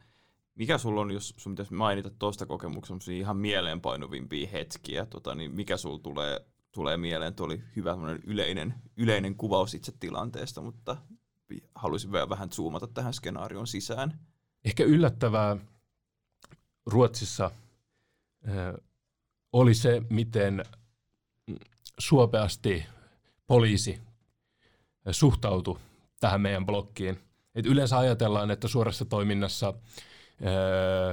mikä sulla on, jos sun pitäisi mainita tuosta kokemuksesta ihan mieleenpainuvimpia hetkiä, tota, niin mikä sulla tulee, tulee mieleen? Tuo oli hyvä yleinen, yleinen kuvaus itse tilanteesta, mutta haluaisin vielä vähän zoomata tähän skenaarion sisään. Ehkä yllättävää Ruotsissa oli se, miten suopeasti poliisi suhtautui tähän meidän blokkiin. Et yleensä ajatellaan, että suorassa toiminnassa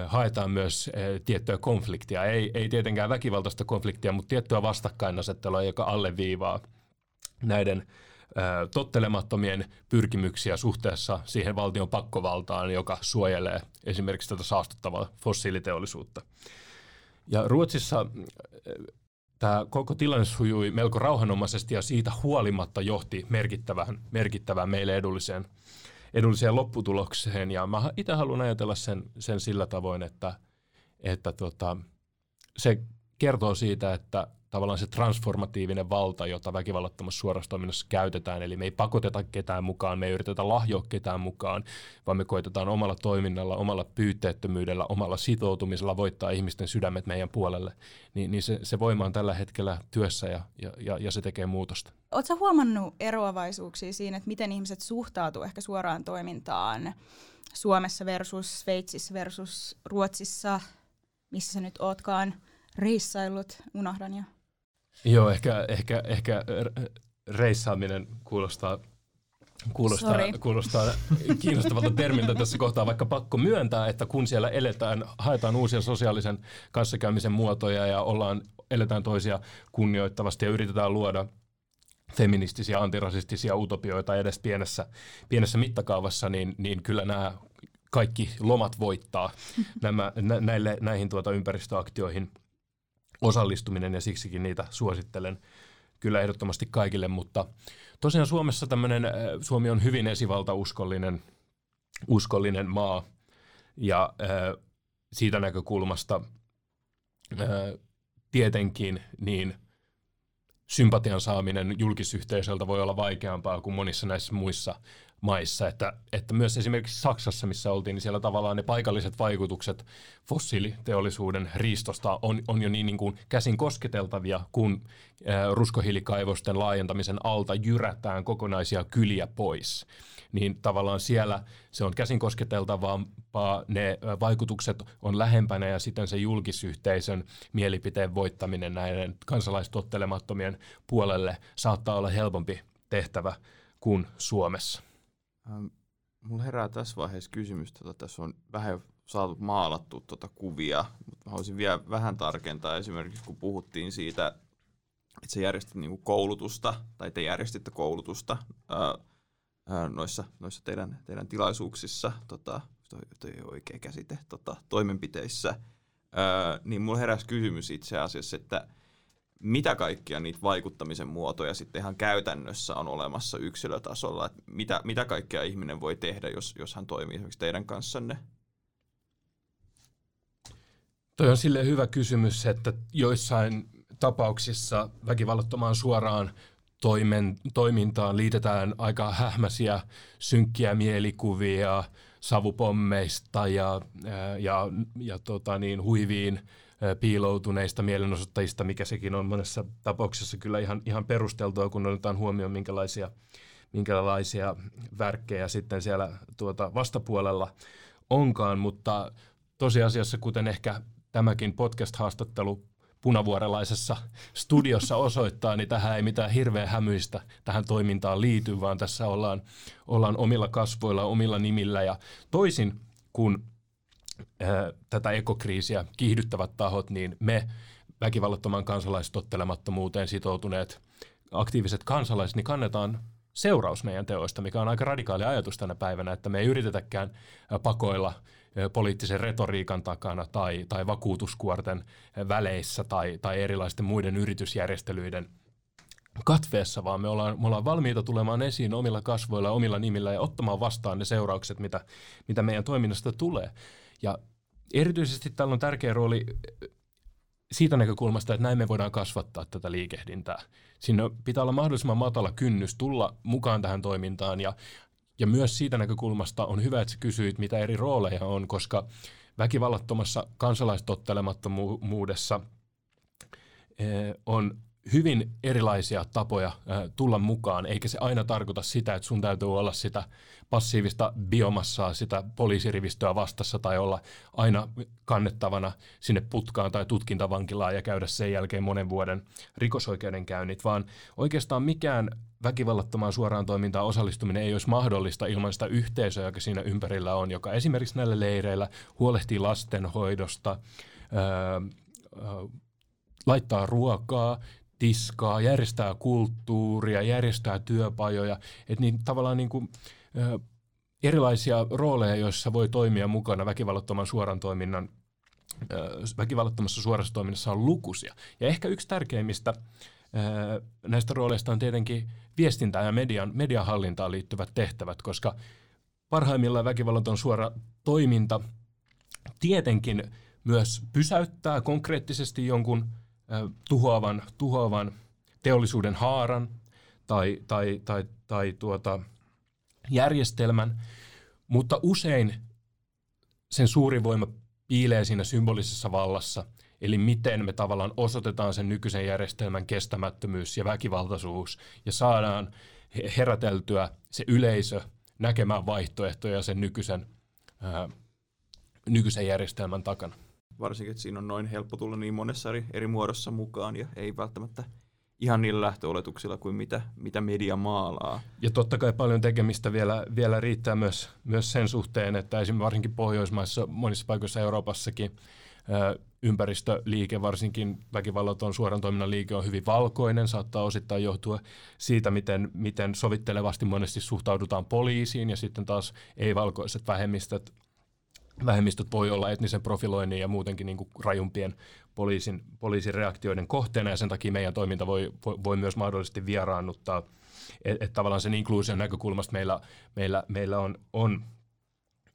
haetaan myös tiettyä konfliktia. Ei, ei tietenkään väkivaltaista konfliktia, mutta tiettyä vastakkainasettelua, joka alleviivaa näiden tottelemattomien pyrkimyksiä suhteessa siihen valtion pakkovaltaan, joka suojelee esimerkiksi tätä saastuttavaa fossiiliteollisuutta. Ja Ruotsissa tämä koko tilanne sujui melko rauhanomaisesti ja siitä huolimatta johti merkittävään, merkittävään meille edulliseen, edulliseen lopputulokseen. Ja mä itse haluan ajatella sen, sen sillä tavoin, että, että tota, se kertoo siitä, että tavallaan se transformatiivinen valta, jota väkivallattomassa suorassa toiminnassa käytetään. Eli me ei pakoteta ketään mukaan, me ei yritetä lahjoa ketään mukaan, vaan me koitetaan omalla toiminnalla, omalla pyyteettömyydellä, omalla sitoutumisella voittaa ihmisten sydämet meidän puolelle. Niin, niin se, se voima on tällä hetkellä työssä ja, ja, ja, ja se tekee muutosta. Oletko huomannut eroavaisuuksia siinä, että miten ihmiset suhtautuu ehkä suoraan toimintaan Suomessa versus Sveitsissä versus Ruotsissa, missä sä nyt ootkaan reissaillut, unohdan jo. Joo, ehkä, ehkä, ehkä reissaaminen kuulostaa Kuulostaa, kuulostaa kiinnostavalta termiltä tässä kohtaa, vaikka pakko myöntää, että kun siellä eletään, haetaan uusia sosiaalisen kanssakäymisen muotoja ja ollaan, eletään toisia kunnioittavasti ja yritetään luoda feministisiä, antirasistisia utopioita edes pienessä, pienessä mittakaavassa, niin, niin kyllä nämä kaikki lomat voittaa. Nämä, nä, näille, näihin tuota ympäristöaktioihin – osallistuminen ja siksikin niitä suosittelen kyllä ehdottomasti kaikille, mutta tosiaan Suomessa tämmöinen, äh, Suomi on hyvin esivaltauskollinen uskollinen maa ja äh, siitä näkökulmasta äh, tietenkin niin sympatian saaminen julkisyhteisöltä voi olla vaikeampaa kuin monissa näissä muissa maissa, että, että myös esimerkiksi Saksassa, missä oltiin, niin siellä tavallaan ne paikalliset vaikutukset fossiiliteollisuuden riistosta on, on jo niin, niin kuin käsin kosketeltavia, kun ää, ruskohiilikaivosten laajentamisen alta jyrätään kokonaisia kyliä pois. Niin tavallaan siellä se on käsin kosketeltavaa, ne vaikutukset on lähempänä ja sitten se julkisyhteisön mielipiteen voittaminen näiden kansalaistottelemattomien puolelle saattaa olla helpompi tehtävä kuin Suomessa. Ähm, mulla herää tässä vaiheessa kysymys, että tässä on vähän saatu maalattu tuota kuvia, mutta haluaisin vielä vähän tarkentaa. Esimerkiksi, kun puhuttiin siitä, että se järjestit niinku koulutusta, tai te järjestitte koulutusta ää, ää, noissa, noissa teidän, teidän tilaisuuksissa, tota, toi, toi oikea käsite, tota, toimenpiteissä, ää, niin mulla heräsi kysymys itse asiassa, että mitä kaikkia niitä vaikuttamisen muotoja sitten ihan käytännössä on olemassa yksilötasolla, että mitä, mitä kaikkea ihminen voi tehdä, jos, jos hän toimii esimerkiksi teidän kanssanne? Toi on sille hyvä kysymys, että joissain tapauksissa väkivallattomaan suoraan toimen, toimintaan liitetään aika hähmäsiä, synkkiä mielikuvia, savupommeista ja, ja, ja tota niin, huiviin piiloutuneista mielenosoittajista, mikä sekin on monessa tapauksessa kyllä ihan, ihan perusteltua, kun otetaan huomioon, minkälaisia, minkälaisia värkkejä sitten siellä tuota vastapuolella onkaan, mutta tosiasiassa, kuten ehkä tämäkin podcast-haastattelu punavuorelaisessa studiossa osoittaa, niin tähän ei mitään hirveän hämyistä tähän toimintaan liity, vaan tässä ollaan, ollaan omilla kasvoilla, omilla nimillä. Ja toisin kuin tätä ekokriisiä kiihdyttävät tahot, niin me väkivallattoman kansalaistottelemattomuuteen sitoutuneet aktiiviset kansalaiset, niin kannetaan seuraus meidän teoista, mikä on aika radikaali ajatus tänä päivänä, että me ei yritetäkään pakoilla poliittisen retoriikan takana tai, tai vakuutuskuorten väleissä tai, tai erilaisten muiden yritysjärjestelyiden katveessa, vaan me ollaan, me ollaan valmiita tulemaan esiin omilla kasvoilla omilla nimillä ja ottamaan vastaan ne seuraukset, mitä, mitä meidän toiminnasta tulee. Ja erityisesti tällä on tärkeä rooli siitä näkökulmasta, että näin me voidaan kasvattaa tätä liikehdintää. Siinä pitää olla mahdollisimman matala kynnys tulla mukaan tähän toimintaan ja, ja myös siitä näkökulmasta on hyvä, että sä kysyit, mitä eri rooleja on, koska väkivallattomassa kansalaistottelemattomuudessa eh, on hyvin erilaisia tapoja äh, tulla mukaan, eikä se aina tarkoita sitä, että sun täytyy olla sitä passiivista biomassaa, sitä poliisirivistöä vastassa tai olla aina kannettavana sinne putkaan tai tutkintavankilaan ja käydä sen jälkeen monen vuoden rikosoikeudenkäynnit, vaan oikeastaan mikään väkivallattomaan suoraan toimintaan osallistuminen ei olisi mahdollista ilman sitä yhteisöä, joka siinä ympärillä on, joka esimerkiksi näillä leireillä huolehtii lastenhoidosta, öö, laittaa ruokaa, tiskaa, järjestää kulttuuria, järjestää työpajoja, että niin tavallaan niin kuin, ö, erilaisia rooleja, joissa voi toimia mukana väkivallattoman suoran toiminnan väkivallattomassa suorassa toiminnassa on lukuisia. Ja ehkä yksi tärkeimmistä näistä rooleista on tietenkin viestintään ja median, mediahallintaan liittyvät tehtävät, koska parhaimmillaan väkivallaton suora toiminta tietenkin myös pysäyttää konkreettisesti jonkun tuhoavan, tuhoavan teollisuuden haaran tai, tai, tai, tai tuota, järjestelmän, mutta usein sen suuri voima piilee siinä symbolisessa vallassa, eli miten me tavallaan osoitetaan sen nykyisen järjestelmän kestämättömyys ja väkivaltaisuus ja saadaan heräteltyä se yleisö näkemään vaihtoehtoja sen nykyisen, ää, nykyisen järjestelmän takana varsinkin, että siinä on noin helppo tulla niin monessa eri, eri muodossa mukaan ja ei välttämättä ihan niillä lähtöoletuksilla kuin mitä, mitä media maalaa. Ja totta kai paljon tekemistä vielä, vielä riittää myös, myös sen suhteen, että esimerkiksi varsinkin Pohjoismaissa, monissa paikoissa Euroopassakin ympäristöliike, varsinkin väkivallaton suoran toiminnan liike on hyvin valkoinen, saattaa osittain johtua siitä, miten, miten sovittelevasti monesti suhtaudutaan poliisiin ja sitten taas ei-valkoiset vähemmistöt vähemmistöt voi olla etnisen profiloinnin ja muutenkin niin kuin rajumpien poliisin, poliisin reaktioiden kohteena, ja sen takia meidän toiminta voi, voi, voi myös mahdollisesti vieraannuttaa. Että et tavallaan sen inkluusion näkökulmasta meillä, meillä, meillä on, on,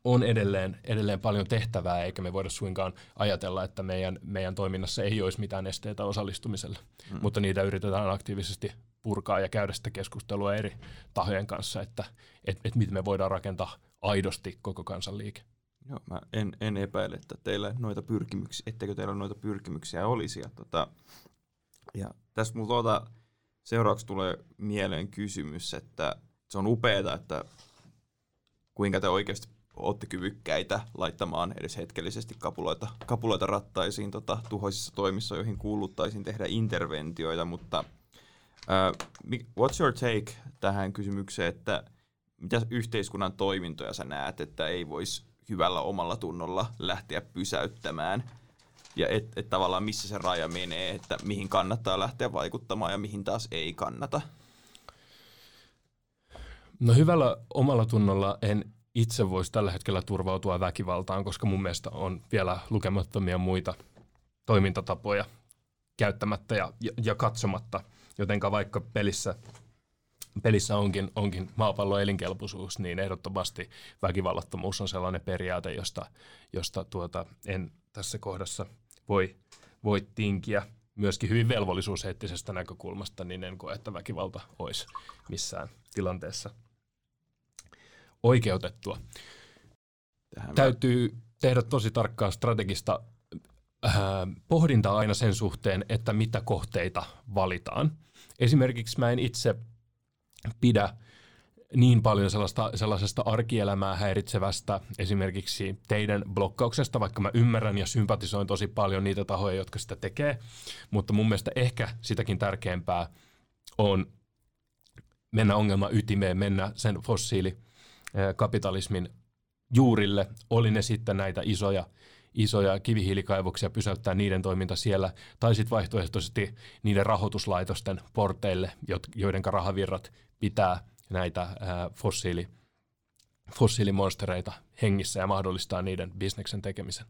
on edelleen, edelleen paljon tehtävää, eikä me voida suinkaan ajatella, että meidän, meidän toiminnassa ei olisi mitään esteitä osallistumiselle, mm. mutta niitä yritetään aktiivisesti purkaa ja käydä sitä keskustelua eri tahojen kanssa, että et, et miten me voidaan rakentaa aidosti koko kansanliike. Joo, mä en, en epäile, että teillä noita pyrkimyksiä, etteikö teillä noita pyrkimyksiä olisi. Ja, tota, ja tässä mulla tuota, seuraavaksi tulee mieleen kysymys, että se on upeaa, että kuinka te oikeasti olette kyvykkäitä laittamaan edes hetkellisesti kapuloita, kapuloita rattaisiin tota, tuhoisissa toimissa, joihin kuuluttaisiin tehdä interventioita, mutta uh, what's your take tähän kysymykseen, että mitä yhteiskunnan toimintoja sä näet, että ei voisi hyvällä omalla tunnolla lähteä pysäyttämään. Ja että et tavallaan missä se raja menee, että mihin kannattaa lähteä vaikuttamaan ja mihin taas ei kannata. No hyvällä omalla tunnolla en itse voisi tällä hetkellä turvautua väkivaltaan, koska mun mielestä on vielä lukemattomia muita toimintatapoja käyttämättä ja, ja, ja katsomatta. Jotenka vaikka pelissä pelissä onkin, onkin maapallon elinkelpoisuus, niin ehdottomasti väkivallattomuus on sellainen periaate, josta, josta tuota, en tässä kohdassa voi, voi tinkiä. Myöskin hyvin velvollisuuseettisestä näkökulmasta, niin en koe, että väkivalta olisi missään tilanteessa oikeutettua. tähän. Täytyy tehdä tosi tarkkaa strategista äh, pohdintaa aina sen suhteen, että mitä kohteita valitaan. Esimerkiksi mä en itse pidä niin paljon sellaista, sellaisesta arkielämää häiritsevästä esimerkiksi teidän blokkauksesta, vaikka mä ymmärrän ja sympatisoin tosi paljon niitä tahoja, jotka sitä tekee, mutta mun mielestä ehkä sitäkin tärkeämpää on mennä ongelma ytimeen, mennä sen fossiilikapitalismin juurille, oli ne sitten näitä isoja, isoja kivihiilikaivoksia, pysäyttää niiden toiminta siellä, tai sitten vaihtoehtoisesti niiden rahoituslaitosten porteille, joiden rahavirrat pitää näitä ää, fossiili, fossiilimonstereita hengissä ja mahdollistaa niiden bisneksen tekemisen.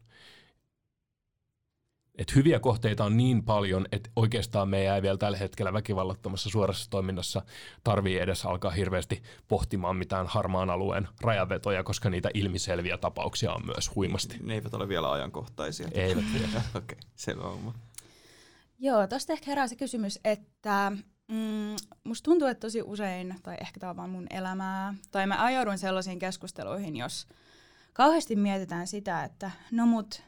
Et hyviä kohteita on niin paljon, että oikeastaan me ei vielä tällä hetkellä väkivallattomassa suorassa toiminnassa tarvii edes alkaa hirveästi pohtimaan mitään harmaan alueen rajavetoja, koska niitä ilmiselviä tapauksia on myös huimasti. Ne eivät ole vielä ajankohtaisia. Eivät vielä. Okei, okay, selvä on. Joo, tuosta ehkä herää se kysymys, että mm, musta tuntuu, että tosi usein, tai ehkä tämä on vaan mun elämää, tai mä ajaudun sellaisiin keskusteluihin, jos kauheasti mietitään sitä, että no mut,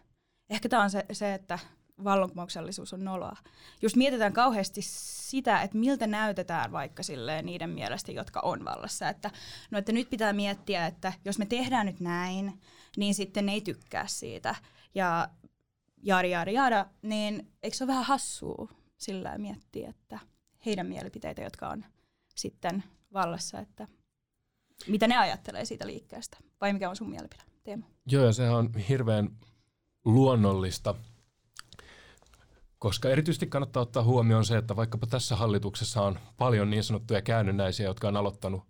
ehkä tämä on se, se, että vallankumouksellisuus on noloa. Just mietitään kauheasti sitä, että miltä näytetään vaikka silleen niiden mielestä, jotka on vallassa. Että, no, että nyt pitää miettiä, että jos me tehdään nyt näin, niin sitten ne ei tykkää siitä. Ja jaari, jaari, jaada, niin eikö se ole vähän hassua sillä miettiä, että heidän mielipiteitä, jotka on sitten vallassa, että mitä ne ajattelee siitä liikkeestä? Vai mikä on sun mielipide, Teemu? Joo, ja sehän on hirveän luonnollista koska erityisesti kannattaa ottaa huomioon se, että vaikkapa tässä hallituksessa on paljon niin sanottuja käännynnäisiä, jotka on aloittanut,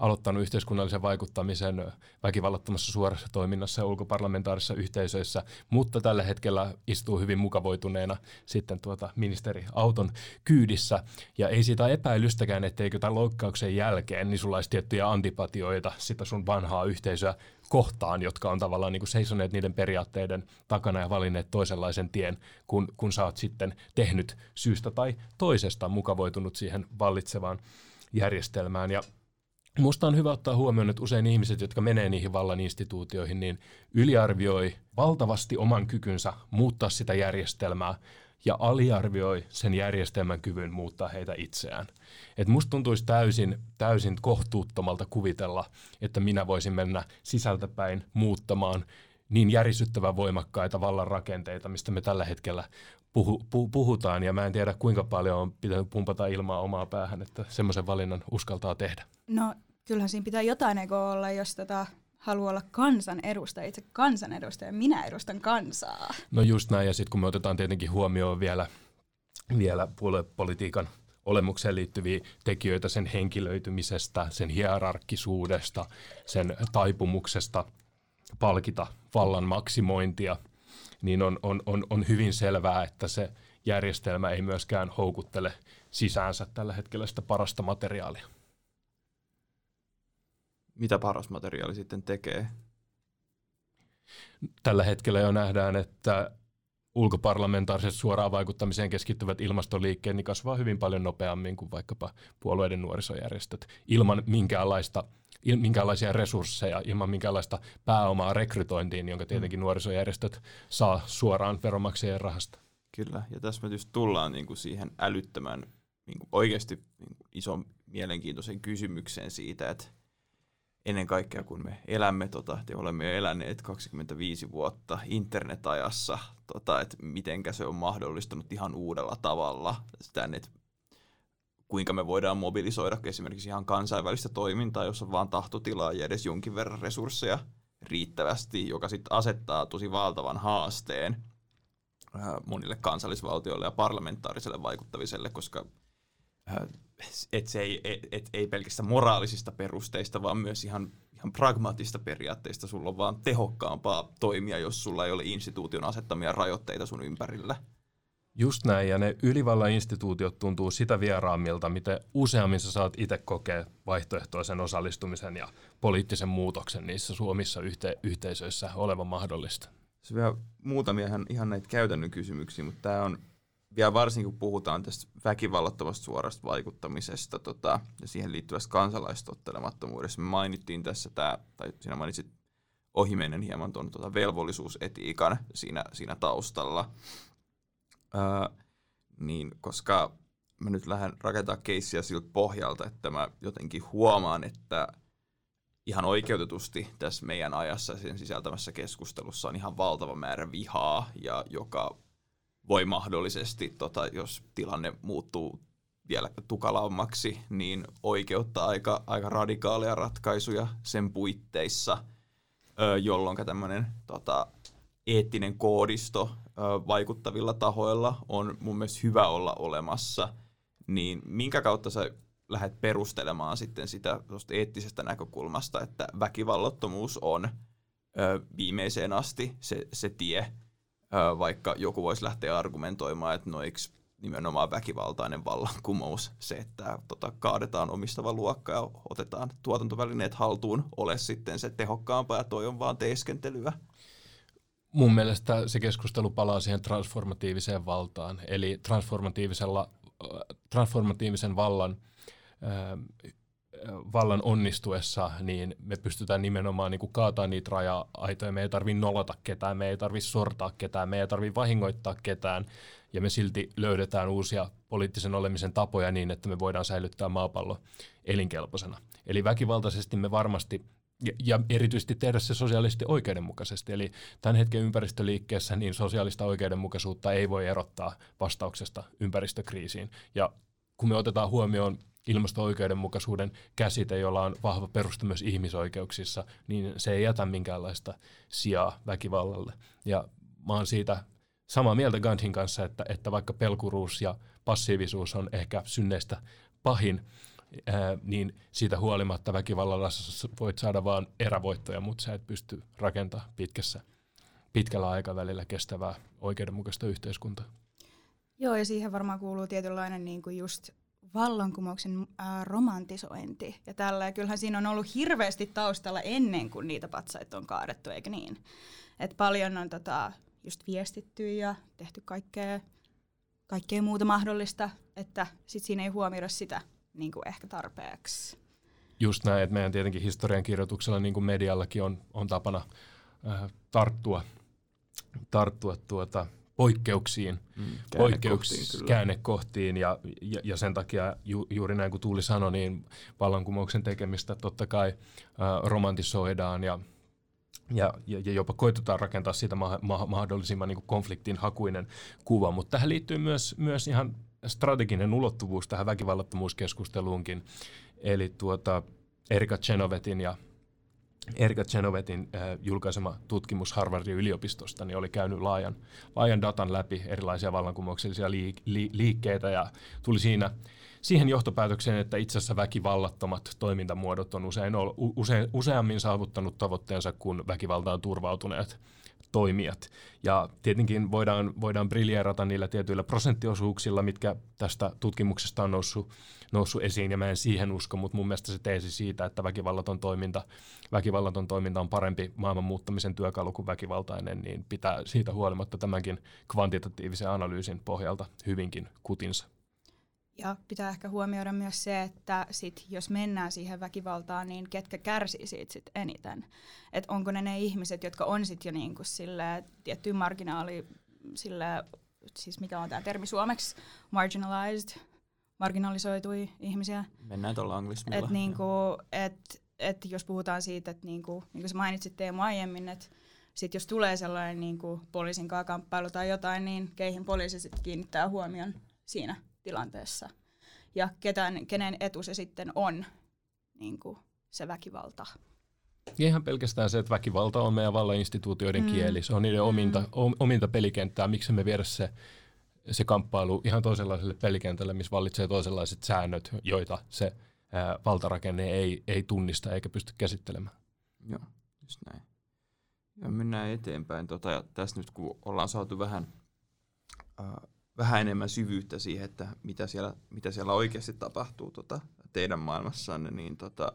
aloittanut yhteiskunnallisen vaikuttamisen väkivallattomassa suorassa toiminnassa ja ulkoparlamentaarisissa yhteisöissä, mutta tällä hetkellä istuu hyvin mukavoituneena sitten tuota ministeri auton kyydissä. Ja ei siitä epäilystäkään, etteikö tämän loukkauksen jälkeen niin sulla olisi tiettyjä antipatioita sitä sun vanhaa yhteisöä kohtaan, jotka on tavallaan niin kuin seisoneet niiden periaatteiden takana ja valinneet toisenlaisen tien, kun, kun sä oot sitten tehnyt syystä tai toisesta mukavoitunut siihen vallitsevaan järjestelmään. Ja Musta on hyvä ottaa huomioon, että usein ihmiset, jotka menee niihin vallan instituutioihin, niin yliarvioi valtavasti oman kykynsä muuttaa sitä järjestelmää ja aliarvioi sen järjestelmän kyvyn muuttaa heitä itseään. Et musta tuntuisi täysin, täysin kohtuuttomalta kuvitella, että minä voisin mennä sisältäpäin muuttamaan niin järisyttävän voimakkaita vallan rakenteita, mistä me tällä hetkellä puhu, pu, puhutaan, ja mä en tiedä kuinka paljon on pitänyt pumpata ilmaa omaa päähän, että semmoisen valinnan uskaltaa tehdä. No kyllähän siinä pitää jotain olla, jos tota haluaa olla kansanedustaja, itse kansanedustaja, minä edustan kansaa. No just näin, ja sitten kun me otetaan tietenkin huomioon vielä, vielä puoluepolitiikan olemukseen liittyviä tekijöitä sen henkilöitymisestä, sen hierarkkisuudesta, sen taipumuksesta palkita vallan maksimointia, niin on, on, on, on hyvin selvää, että se järjestelmä ei myöskään houkuttele sisäänsä tällä hetkellä sitä parasta materiaalia mitä paras materiaali sitten tekee? Tällä hetkellä jo nähdään, että ulkoparlamentaariset suoraan vaikuttamiseen keskittyvät ilmastoliikkeet niin kasvaa hyvin paljon nopeammin kuin vaikkapa puolueiden nuorisojärjestöt ilman minkäänlaista il, minkäänlaisia resursseja, ilman minkäänlaista pääomaa rekrytointiin, jonka tietenkin mm. nuorisojärjestöt saa suoraan veronmaksajien rahasta. Kyllä, ja tässä me just tullaan niin kuin siihen älyttömän niin kuin oikeasti niin kuin ison mielenkiintoisen kysymykseen siitä, että ennen kaikkea kun me elämme, tota, te olemme jo eläneet 25 vuotta internetajassa, tota, että mitenkä se on mahdollistunut ihan uudella tavalla sitä, että kuinka me voidaan mobilisoida esimerkiksi ihan kansainvälistä toimintaa, jossa vaan tahtotilaa ja edes jonkin verran resursseja riittävästi, joka sitten asettaa tosi valtavan haasteen äh, monille kansallisvaltioille ja parlamentaariselle vaikuttaviselle, koska et se ei, et, et, ei pelkästään moraalisista perusteista, vaan myös ihan, ihan pragmaattista periaatteista. Sulla on vaan tehokkaampaa toimia, jos sulla ei ole instituution asettamia rajoitteita sun ympärillä. Just näin, ja ne ylivallan-instituutiot tuntuu sitä vieraammilta, miten useammin sä saat itse kokea vaihtoehtoisen osallistumisen ja poliittisen muutoksen niissä suomissa yhte- yhteisöissä olevan mahdollista. Se vielä muutamia ihan, ihan näitä käytännön kysymyksiä, mutta tämä on vielä varsinkin kun puhutaan tästä väkivallattomasta suorasta vaikuttamisesta tota, ja siihen liittyvästä kansalaistottelemattomuudesta. Me mainittiin tässä tämä, tai sinä mainitsit ohimennen hieman tuon tuota velvollisuusetiikan siinä, siinä taustalla. Öö, niin, koska mä nyt lähden rakentaa keissiä siltä pohjalta, että mä jotenkin huomaan, että ihan oikeutetusti tässä meidän ajassa sen sisältämässä keskustelussa on ihan valtava määrä vihaa, ja joka voi mahdollisesti, tota, jos tilanne muuttuu vielä tukalammaksi, niin oikeuttaa aika, aika radikaaleja ratkaisuja sen puitteissa, jolloin tämmöinen tota, eettinen koodisto vaikuttavilla tahoilla on mun mielestä hyvä olla olemassa, niin minkä kautta sä lähdet perustelemaan sitten sitä eettisestä näkökulmasta, että väkivallattomuus on viimeiseen asti se, se tie, vaikka joku voisi lähteä argumentoimaan, että no eikö nimenomaan väkivaltainen vallankumous, se, että tota, kaadetaan omistava luokka ja otetaan tuotantovälineet haltuun, ole sitten se tehokkaampaa ja toi on vaan teeskentelyä. Mun mielestä se keskustelu palaa siihen transformatiiviseen valtaan, eli transformatiivisella, transformatiivisen vallan vallan onnistuessa, niin me pystytään nimenomaan niin kuin kaataa niitä raja-aitoja. Me ei tarvitse nolota ketään, me ei tarvitse sortaa ketään, me ei tarvitse vahingoittaa ketään, ja me silti löydetään uusia poliittisen olemisen tapoja niin, että me voidaan säilyttää maapallo elinkelpoisena. Eli väkivaltaisesti me varmasti ja, ja erityisesti tehdä se sosiaalisesti oikeudenmukaisesti. Eli tämän hetken ympäristöliikkeessä niin sosiaalista oikeudenmukaisuutta ei voi erottaa vastauksesta ympäristökriisiin. Ja kun me otetaan huomioon ilmasto-oikeudenmukaisuuden käsite, jolla on vahva perusta myös ihmisoikeuksissa, niin se ei jätä minkäänlaista sijaa väkivallalle. Ja mä oon siitä samaa mieltä Gandhin kanssa, että, että vaikka pelkuruus ja passiivisuus on ehkä synneistä pahin, ää, niin siitä huolimatta väkivallalla voit saada vain erävoittoja, mutta sä et pysty rakentamaan pitkässä, pitkällä aikavälillä kestävää oikeudenmukaista yhteiskuntaa. Joo, ja siihen varmaan kuuluu tietynlainen niin kuin just vallankumouksen äh, romantisointi ja tällä. Ja kyllähän siinä on ollut hirveästi taustalla ennen kuin niitä patsaita on kaadettu, eikö niin? Et paljon on tota, just viestitty ja tehty kaikkea, kaikkea muuta mahdollista, että sit siinä ei huomioida sitä niin kuin ehkä tarpeeksi. Just näin, että meidän tietenkin historian kirjoituksella, niin kuin mediallakin on, on tapana äh, tarttua, tarttua tuota, poikkeuksiin, mm, poikkeuks, käännekohtiin ja, ja, ja sen takia ju, juuri näin kuin Tuuli sanoi, niin vallankumouksen tekemistä totta kai äh, romantisoidaan ja, ja, ja jopa koitetaan rakentaa siitä ma- ma- mahdollisimman niin konfliktin hakuinen kuva, mutta tähän liittyy myös, myös ihan strateginen ulottuvuus tähän väkivallattomuuskeskusteluunkin, eli tuota Erika Chenovetin ja Erika Genovetin äh, julkaisema tutkimus Harvardin yliopistosta niin oli käynyt laajan, laajan datan läpi erilaisia vallankumouksellisia liik- li- liikkeitä ja tuli siinä siihen johtopäätökseen, että itse asiassa väkivallattomat toimintamuodot on usein, use, useammin saavuttanut tavoitteensa kuin väkivaltaan turvautuneet toimijat. Ja tietenkin voidaan, voidaan briljeerata niillä tietyillä prosenttiosuuksilla, mitkä tästä tutkimuksesta on noussut, noussut esiin, ja mä en siihen usko, mutta mun mielestä se teesi siitä, että väkivallaton toiminta, väkivallaton toiminta on parempi maailman muuttamisen työkalu kuin väkivaltainen, niin pitää siitä huolimatta tämänkin kvantitatiivisen analyysin pohjalta hyvinkin kutinsa. Ja pitää ehkä huomioida myös se, että sit, jos mennään siihen väkivaltaan, niin ketkä kärsii siitä sit eniten. Et onko ne ne ihmiset, jotka on sitten jo niinku sille tiettyyn marginaali, sille, siis mikä on tämä termi suomeksi, marginalized, marginalisoitui ihmisiä. Mennään tuolla anglismilla. Et niinku, et, et jos puhutaan siitä, että niinku, niin kuin mainitsit Teemu aiemmin, että sit jos tulee sellainen niinku poliisin kamppailu tai jotain, niin keihin poliisi sitten kiinnittää huomion siinä tilanteessa ja ketään, kenen etu se sitten on, niin kuin se väkivalta. Ja ihan pelkästään se, että väkivalta on meidän vallan-instituutioiden mm. kieli. Se on niiden ominta, mm. ominta pelikenttää. Miksi me viedä se, se kamppailu ihan toisenlaiselle pelikentälle, missä vallitsee toisenlaiset säännöt, joita se ää, valtarakenne ei, ei tunnista eikä pysty käsittelemään. Joo, just näin. Ja mennään eteenpäin. Tota, ja tässä nyt kun ollaan saatu vähän äh, vähän enemmän syvyyttä siihen, että mitä siellä, mitä siellä oikeasti tapahtuu tota, teidän maailmassanne, niin tota,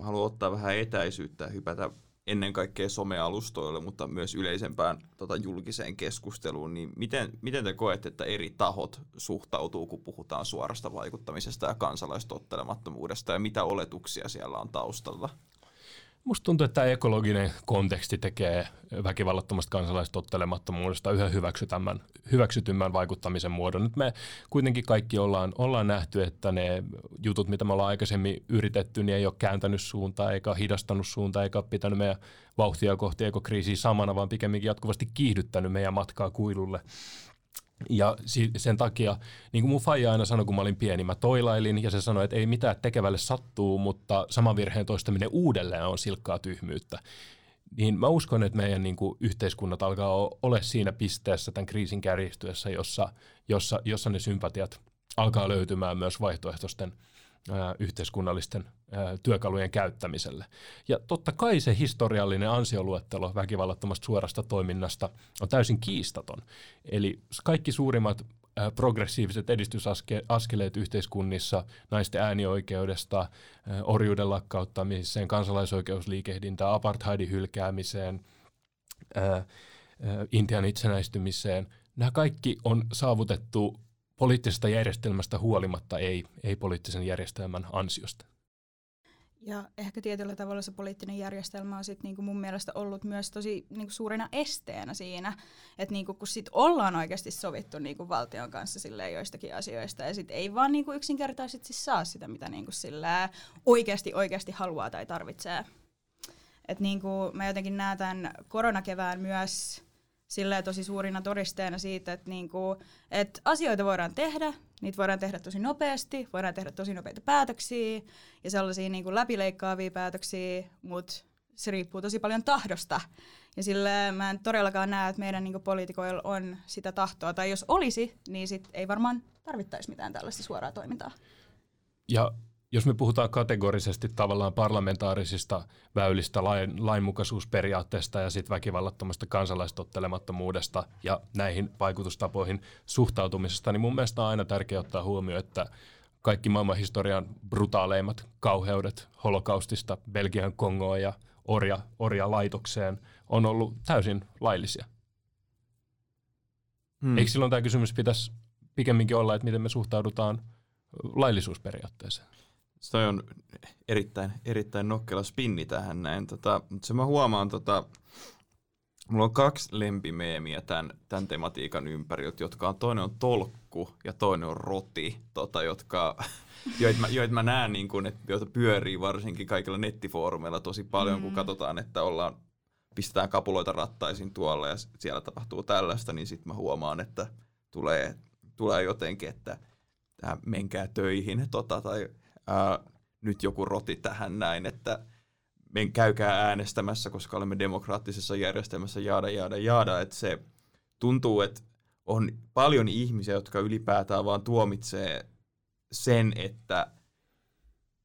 haluan ottaa vähän etäisyyttä ja hypätä ennen kaikkea somealustoille, mutta myös yleisempään tota, julkiseen keskusteluun, niin miten, miten te koette, että eri tahot suhtautuu, kun puhutaan suorasta vaikuttamisesta ja kansalaistottelemattomuudesta, ja mitä oletuksia siellä on taustalla? Musta tuntuu, että tämä ekologinen konteksti tekee väkivallattomasta kansalaistottelemattomuudesta yhä hyväksytymmän, hyväksytymmän vaikuttamisen muodon. Nyt me kuitenkin kaikki ollaan, ollaan nähty, että ne jutut, mitä me ollaan aikaisemmin yritetty, niin ei ole kääntänyt suuntaa eikä hidastanut suuntaa eikä pitänyt meidän vauhtia kohti ekokriisiä samana, vaan pikemminkin jatkuvasti kiihdyttänyt meidän matkaa kuilulle. Ja sen takia, niin kuin mun faija aina sanoi, kun mä olin pieni, mä toilailin ja se sanoi, että ei mitään tekevälle sattuu, mutta sama virheen toistaminen uudelleen on silkkaa tyhmyyttä. Niin mä uskon, että meidän niin kuin, yhteiskunnat alkaa ole siinä pisteessä tämän kriisin kärjistyessä, jossa, jossa, jossa ne sympatiat alkaa löytymään myös vaihtoehtoisten yhteiskunnallisten työkalujen käyttämiselle. Ja totta kai se historiallinen ansioluettelo väkivallattomasta suorasta toiminnasta on täysin kiistaton. Eli kaikki suurimmat progressiiviset edistysaskeleet yhteiskunnissa, naisten äänioikeudesta, ää, orjuuden lakkauttamiseen, kansalaisoikeusliikehdintään, apartheidin hylkäämiseen, ää, Intian itsenäistymiseen, nämä kaikki on saavutettu poliittisesta järjestelmästä huolimatta, ei, ei poliittisen järjestelmän ansiosta. Ja ehkä tietyllä tavalla se poliittinen järjestelmä on sit niinku mun mielestä ollut myös tosi niinku suurena esteenä siinä, että niinku kun sit ollaan oikeasti sovittu niinku valtion kanssa joistakin asioista ja sit ei vaan niinku yksinkertaisesti saa sitä, mitä niinku oikeasti oikeasti haluaa tai tarvitsee. Et niinku mä jotenkin näen tämän koronakevään myös silleen tosi suurina todisteena siitä, että, niinku, että asioita voidaan tehdä, niitä voidaan tehdä tosi nopeasti, voidaan tehdä tosi nopeita päätöksiä ja sellaisia niinku läpileikkaavia päätöksiä, mutta se riippuu tosi paljon tahdosta. Ja sillä mä en todellakaan näe, että meidän niinku poliitikoilla on sitä tahtoa, tai jos olisi, niin sit ei varmaan tarvittaisi mitään tällaista suoraa toimintaa. Ja jos me puhutaan kategorisesti tavallaan parlamentaarisista väylistä lain, lainmukaisuusperiaatteesta ja sitten väkivallattomasta kansalaistottelemattomuudesta ja näihin vaikutustapoihin suhtautumisesta, niin mun mielestä on aina tärkeää ottaa huomioon, että kaikki maailman historian brutaaleimmat kauheudet holokaustista Belgian Kongoa ja orja, orja laitokseen on ollut täysin laillisia. Hmm. Eikö silloin tämä kysymys pitäisi pikemminkin olla, että miten me suhtaudutaan laillisuusperiaatteeseen? Se on erittäin, erittäin nokkela spinni tähän näin. Tota, se mä huomaan, tota, mulla on kaksi lempimeemiä tämän, tämän tematiikan ympäriltä, jotka on, toinen on tolkku ja toinen on roti, tota, jotka, joita mä, joit mä näen, niin kun, että, joita pyörii varsinkin kaikilla nettifoorumeilla tosi paljon, mm. kun katsotaan, että ollaan, pistetään kapuloita rattaisin tuolla ja siellä tapahtuu tällaista, niin sitten mä huomaan, että tulee, tulee jotenkin, että menkää töihin tota, tai ää, nyt joku roti tähän näin, että men käykää äänestämässä, koska olemme demokraattisessa järjestelmässä, jaada, jaada, jaada, että se tuntuu, että on paljon ihmisiä, jotka ylipäätään vaan tuomitsee sen, että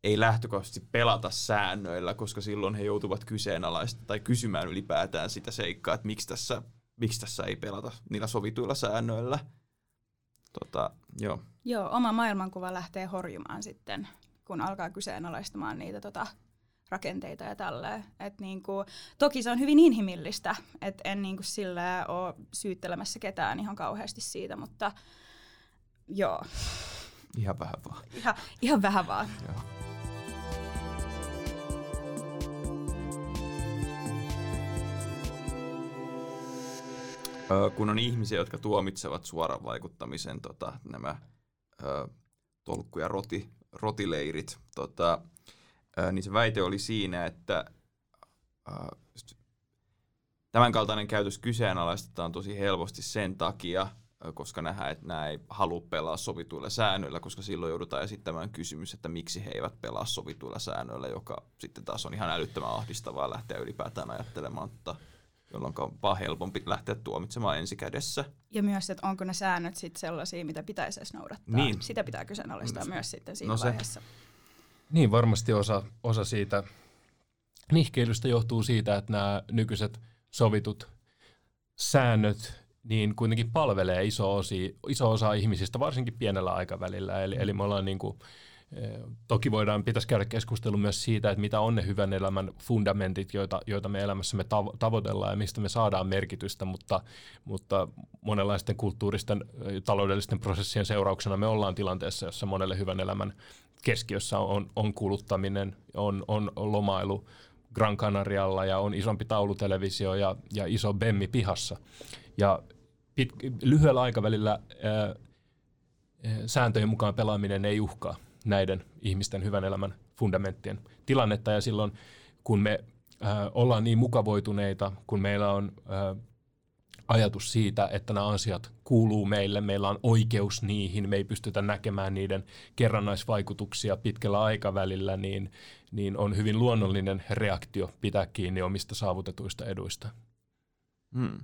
ei lähtökohtaisesti pelata säännöillä, koska silloin he joutuvat kyseenalaista tai kysymään ylipäätään sitä seikkaa, että miksi tässä, miksi tässä ei pelata niillä sovituilla säännöillä. Tota, joo. joo, oma maailmankuva lähtee horjumaan sitten kun alkaa kyseenalaistamaan niitä tota, rakenteita ja tälleen. Et niinku, toki se on hyvin inhimillistä, että en niinku sillä ole syyttelemässä ketään ihan kauheasti siitä, mutta joo. Ihan vähän vaan. Ihan, ihan vähän vaan. Joo. kun on ihmisiä, jotka tuomitsevat suoran vaikuttamisen tota, nämä ö, tolkku- ja roti, rotileirit, tota, ää, niin se väite oli siinä, että ää, tämänkaltainen käytös kyseenalaistetaan tosi helposti sen takia, koska nähdään, että nämä ei halua pelaa sovituilla säännöillä, koska silloin joudutaan esittämään kysymys, että miksi he eivät pelaa sovituilla säännöillä, joka sitten taas on ihan älyttömän ahdistavaa lähteä ylipäätään ajattelemaan, jolloin on vaan helpompi lähteä tuomitsemaan ensikädessä. Ja myös, että onko ne säännöt sitten sellaisia, mitä pitäisi edes noudattaa. Niin. Sitä pitää kyseenalaistaa no, myös sitten siinä no vaiheessa. Niin, varmasti osa, osa siitä nihkeilystä johtuu siitä, että nämä nykyiset sovitut säännöt niin kuitenkin palvelee iso, osi, iso osa ihmisistä, varsinkin pienellä aikavälillä. Eli, eli me ollaan niin kuin Toki voidaan, pitäisi käydä keskustelu myös siitä, että mitä on ne hyvän elämän fundamentit, joita, joita me elämässämme tavo- tavoitellaan ja mistä me saadaan merkitystä, mutta, mutta monenlaisten kulttuuristen taloudellisten prosessien seurauksena me ollaan tilanteessa, jossa monelle hyvän elämän keskiössä on, on kuluttaminen, on, on lomailu Gran Canarialla ja on isompi taulutelevisio ja, ja iso bemmi pihassa. Ja pit, lyhyellä aikavälillä ää, sääntöjen mukaan pelaaminen ei uhkaa näiden ihmisten hyvän elämän fundamenttien tilannetta. Ja silloin, kun me äh, ollaan niin mukavoituneita, kun meillä on äh, ajatus siitä, että nämä asiat kuuluu meille, meillä on oikeus niihin, me ei pystytä näkemään niiden kerrannaisvaikutuksia pitkällä aikavälillä, niin, niin on hyvin luonnollinen reaktio pitää kiinni omista saavutetuista eduista. Hmm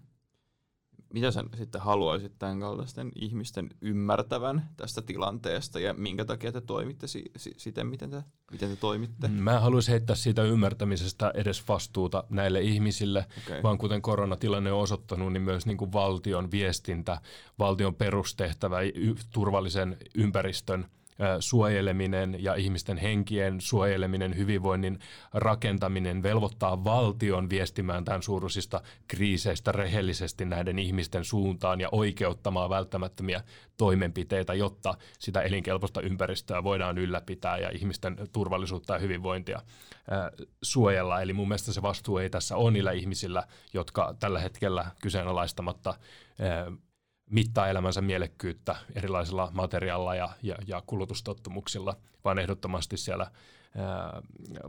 mitä sä sitten haluaisit tämän kaltaisten ihmisten ymmärtävän tästä tilanteesta ja minkä takia te toimitte si- si- siten, miten te, miten te toimitte? Mä haluaisin heittää siitä ymmärtämisestä edes vastuuta näille ihmisille, okay. vaan kuten koronatilanne on osoittanut, niin myös niin kuin valtion viestintä, valtion perustehtävä, y- turvallisen ympäristön – suojeleminen ja ihmisten henkien suojeleminen, hyvinvoinnin rakentaminen velvoittaa valtion viestimään tämän suuruisista kriiseistä rehellisesti näiden ihmisten suuntaan ja oikeuttamaan välttämättömiä toimenpiteitä, jotta sitä elinkelpoista ympäristöä voidaan ylläpitää ja ihmisten turvallisuutta ja hyvinvointia suojella. Eli mun mielestä se vastuu ei tässä ole niillä ihmisillä, jotka tällä hetkellä kyseenalaistamatta mittaa elämänsä mielekkyyttä erilaisilla materiaalilla ja, ja, ja kulutustottumuksilla, vaan ehdottomasti siellä ää,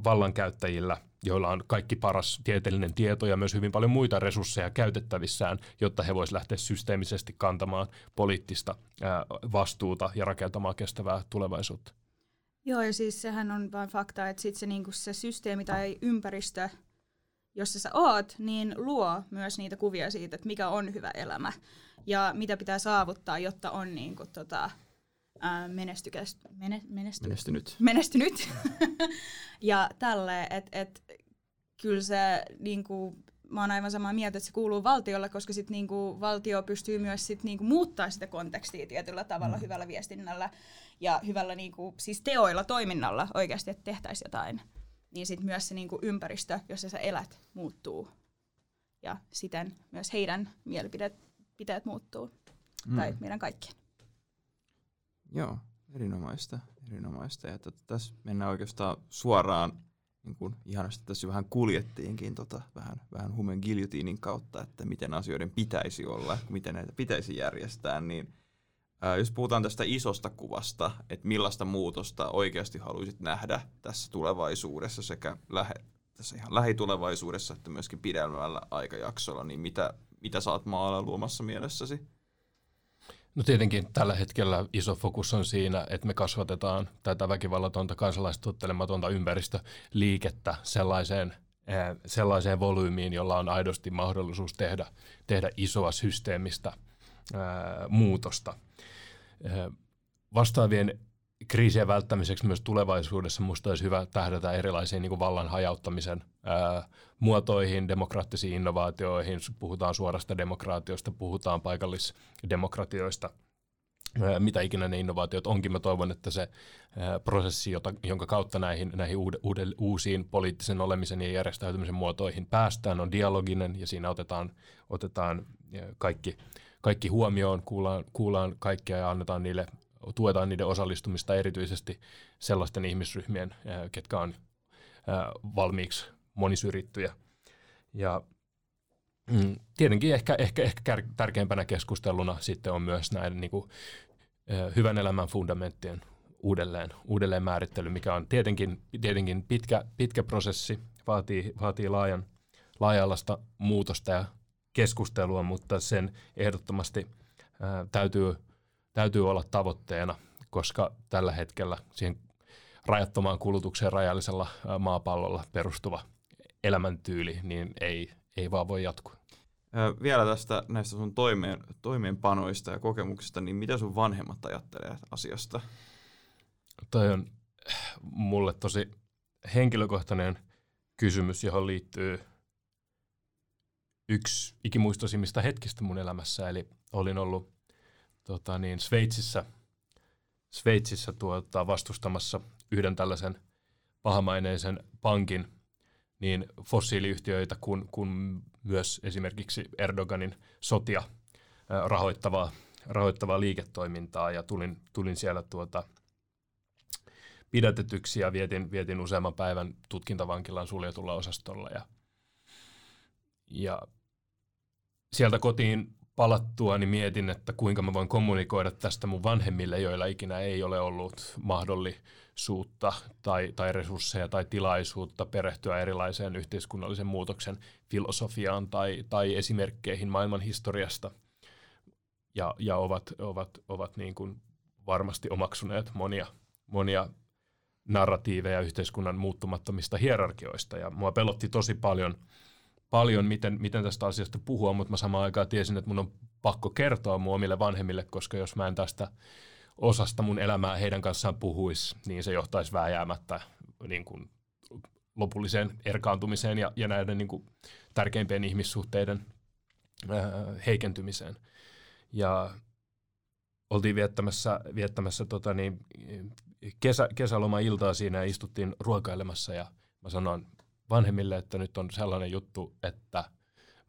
vallankäyttäjillä, joilla on kaikki paras tieteellinen tieto ja myös hyvin paljon muita resursseja käytettävissään, jotta he voisivat lähteä systeemisesti kantamaan poliittista ää, vastuuta ja rakentamaan kestävää tulevaisuutta. Joo, ja siis sehän on vain fakta, että sit se, niinku se systeemi tai ympäristö, jossa sä oot, niin luo myös niitä kuvia siitä, että mikä on hyvä elämä ja mitä pitää saavuttaa, jotta on niin kuin, tota, ää, menestykäs, mene, menesty, menestynyt. menestynyt. ja tälle, että et, kyllä se niin kuin, mä oon aivan samaa mieltä, että se kuuluu valtiolle, koska sit niinku valtio pystyy myös sit niinku muuttaa sitä kontekstia tietyllä tavalla mm. hyvällä viestinnällä ja hyvällä niinku, siis teoilla, toiminnalla oikeasti, että tehtäisiin jotain. Niin sitten myös se niinku ympäristö, jossa sä elät, muuttuu. Ja siten myös heidän mielipiteet piteet muuttuu. Mm. Tai meidän kaikkien. Joo, erinomaista. erinomaista. Ja tota, tässä mennään oikeastaan suoraan, niin kuin ihanasti tässä vähän kuljettiinkin tota, vähän, vähän humen giljotiinin kautta, että miten asioiden pitäisi olla, miten näitä pitäisi järjestää, niin jos puhutaan tästä isosta kuvasta, että millaista muutosta oikeasti haluaisit nähdä tässä tulevaisuudessa sekä lähe, tässä ihan lähitulevaisuudessa että myöskin pidemmällä aikajaksolla, niin mitä, mitä oot maalla luomassa mielessäsi? No tietenkin tällä hetkellä iso fokus on siinä, että me kasvatetaan tätä väkivallatonta kansalaistuttelematonta ympäristöliikettä sellaiseen, sellaiseen volyymiin, jolla on aidosti mahdollisuus tehdä, tehdä isoa systeemistä ää, muutosta. Ää, vastaavien kriisien välttämiseksi myös tulevaisuudessa minusta olisi hyvä tähdätä erilaisiin niin kuin vallan hajauttamisen ää, muotoihin, demokraattisiin innovaatioihin, puhutaan suorasta demokraatiosta, puhutaan paikallisdemokratioista, ää, mitä ikinä ne innovaatiot onkin. Mä toivon, että se ää, prosessi, jota, jonka kautta näihin, näihin uude, uude, uusiin poliittisen olemisen ja järjestäytymisen muotoihin päästään, on dialoginen ja siinä otetaan, otetaan kaikki, kaikki huomioon, kuullaan, kuullaan kaikkia ja annetaan niille tuetaan niiden osallistumista erityisesti sellaisten ihmisryhmien, ketkä on valmiiksi monisyrjittyjä. Ja mm, tietenkin ehkä, ehkä, ehkä tärkeimpänä keskusteluna sitten on myös näiden niin kuin, hyvän elämän fundamenttien uudelleen, uudelleen määrittely, mikä on tietenkin, tietenkin pitkä, pitkä prosessi, vaatii, vaatii laajan, laaja-alaista muutosta ja keskustelua, mutta sen ehdottomasti ää, täytyy täytyy olla tavoitteena, koska tällä hetkellä siihen rajattomaan kulutukseen rajallisella maapallolla perustuva elämäntyyli niin ei, ei vaan voi jatkua. Vielä tästä näistä sun toimeen, toimeenpanoista ja kokemuksista, niin mitä sun vanhemmat ajattelee asiasta? Toi on mulle tosi henkilökohtainen kysymys, johon liittyy yksi ikimuistoisimmista hetkistä mun elämässä. Eli olin ollut tota niin, Sveitsissä Sveitsissä tuota, vastustamassa yhden tällaisen pahamaineisen pankin niin fossiiliyhtiöitä kuin, kuin myös esimerkiksi Erdoganin sotia rahoittavaa, rahoittavaa liiketoimintaa ja tulin, tulin siellä tuota, pidätetyksi ja vietin, vietin useamman päivän tutkintavankilan suljetulla osastolla ja, ja sieltä kotiin palattua niin mietin, että kuinka mä voin kommunikoida tästä mun vanhemmille, joilla ikinä ei ole ollut mahdollisuutta tai, tai resursseja tai tilaisuutta perehtyä erilaiseen yhteiskunnallisen muutoksen filosofiaan tai, tai esimerkkeihin maailman historiasta. Ja, ja ovat, ovat, ovat niin kuin varmasti omaksuneet monia, monia narratiiveja yhteiskunnan muuttumattomista hierarkioista. Ja mua pelotti tosi paljon – paljon, miten, miten tästä asiasta puhua, mutta mä samaan aikaan tiesin, että mun on pakko kertoa mun omille vanhemmille, koska jos mä en tästä osasta mun elämää heidän kanssaan puhuisi, niin se johtaisi vääjäämättä niin kuin lopulliseen erkaantumiseen ja, ja näiden niin kuin tärkeimpien ihmissuhteiden ää, heikentymiseen. Ja oltiin viettämässä, viettämässä tota niin, kesä, kesäloma-iltaa siinä ja istuttiin ruokailemassa ja mä sanoin vanhemmille, että nyt on sellainen juttu, että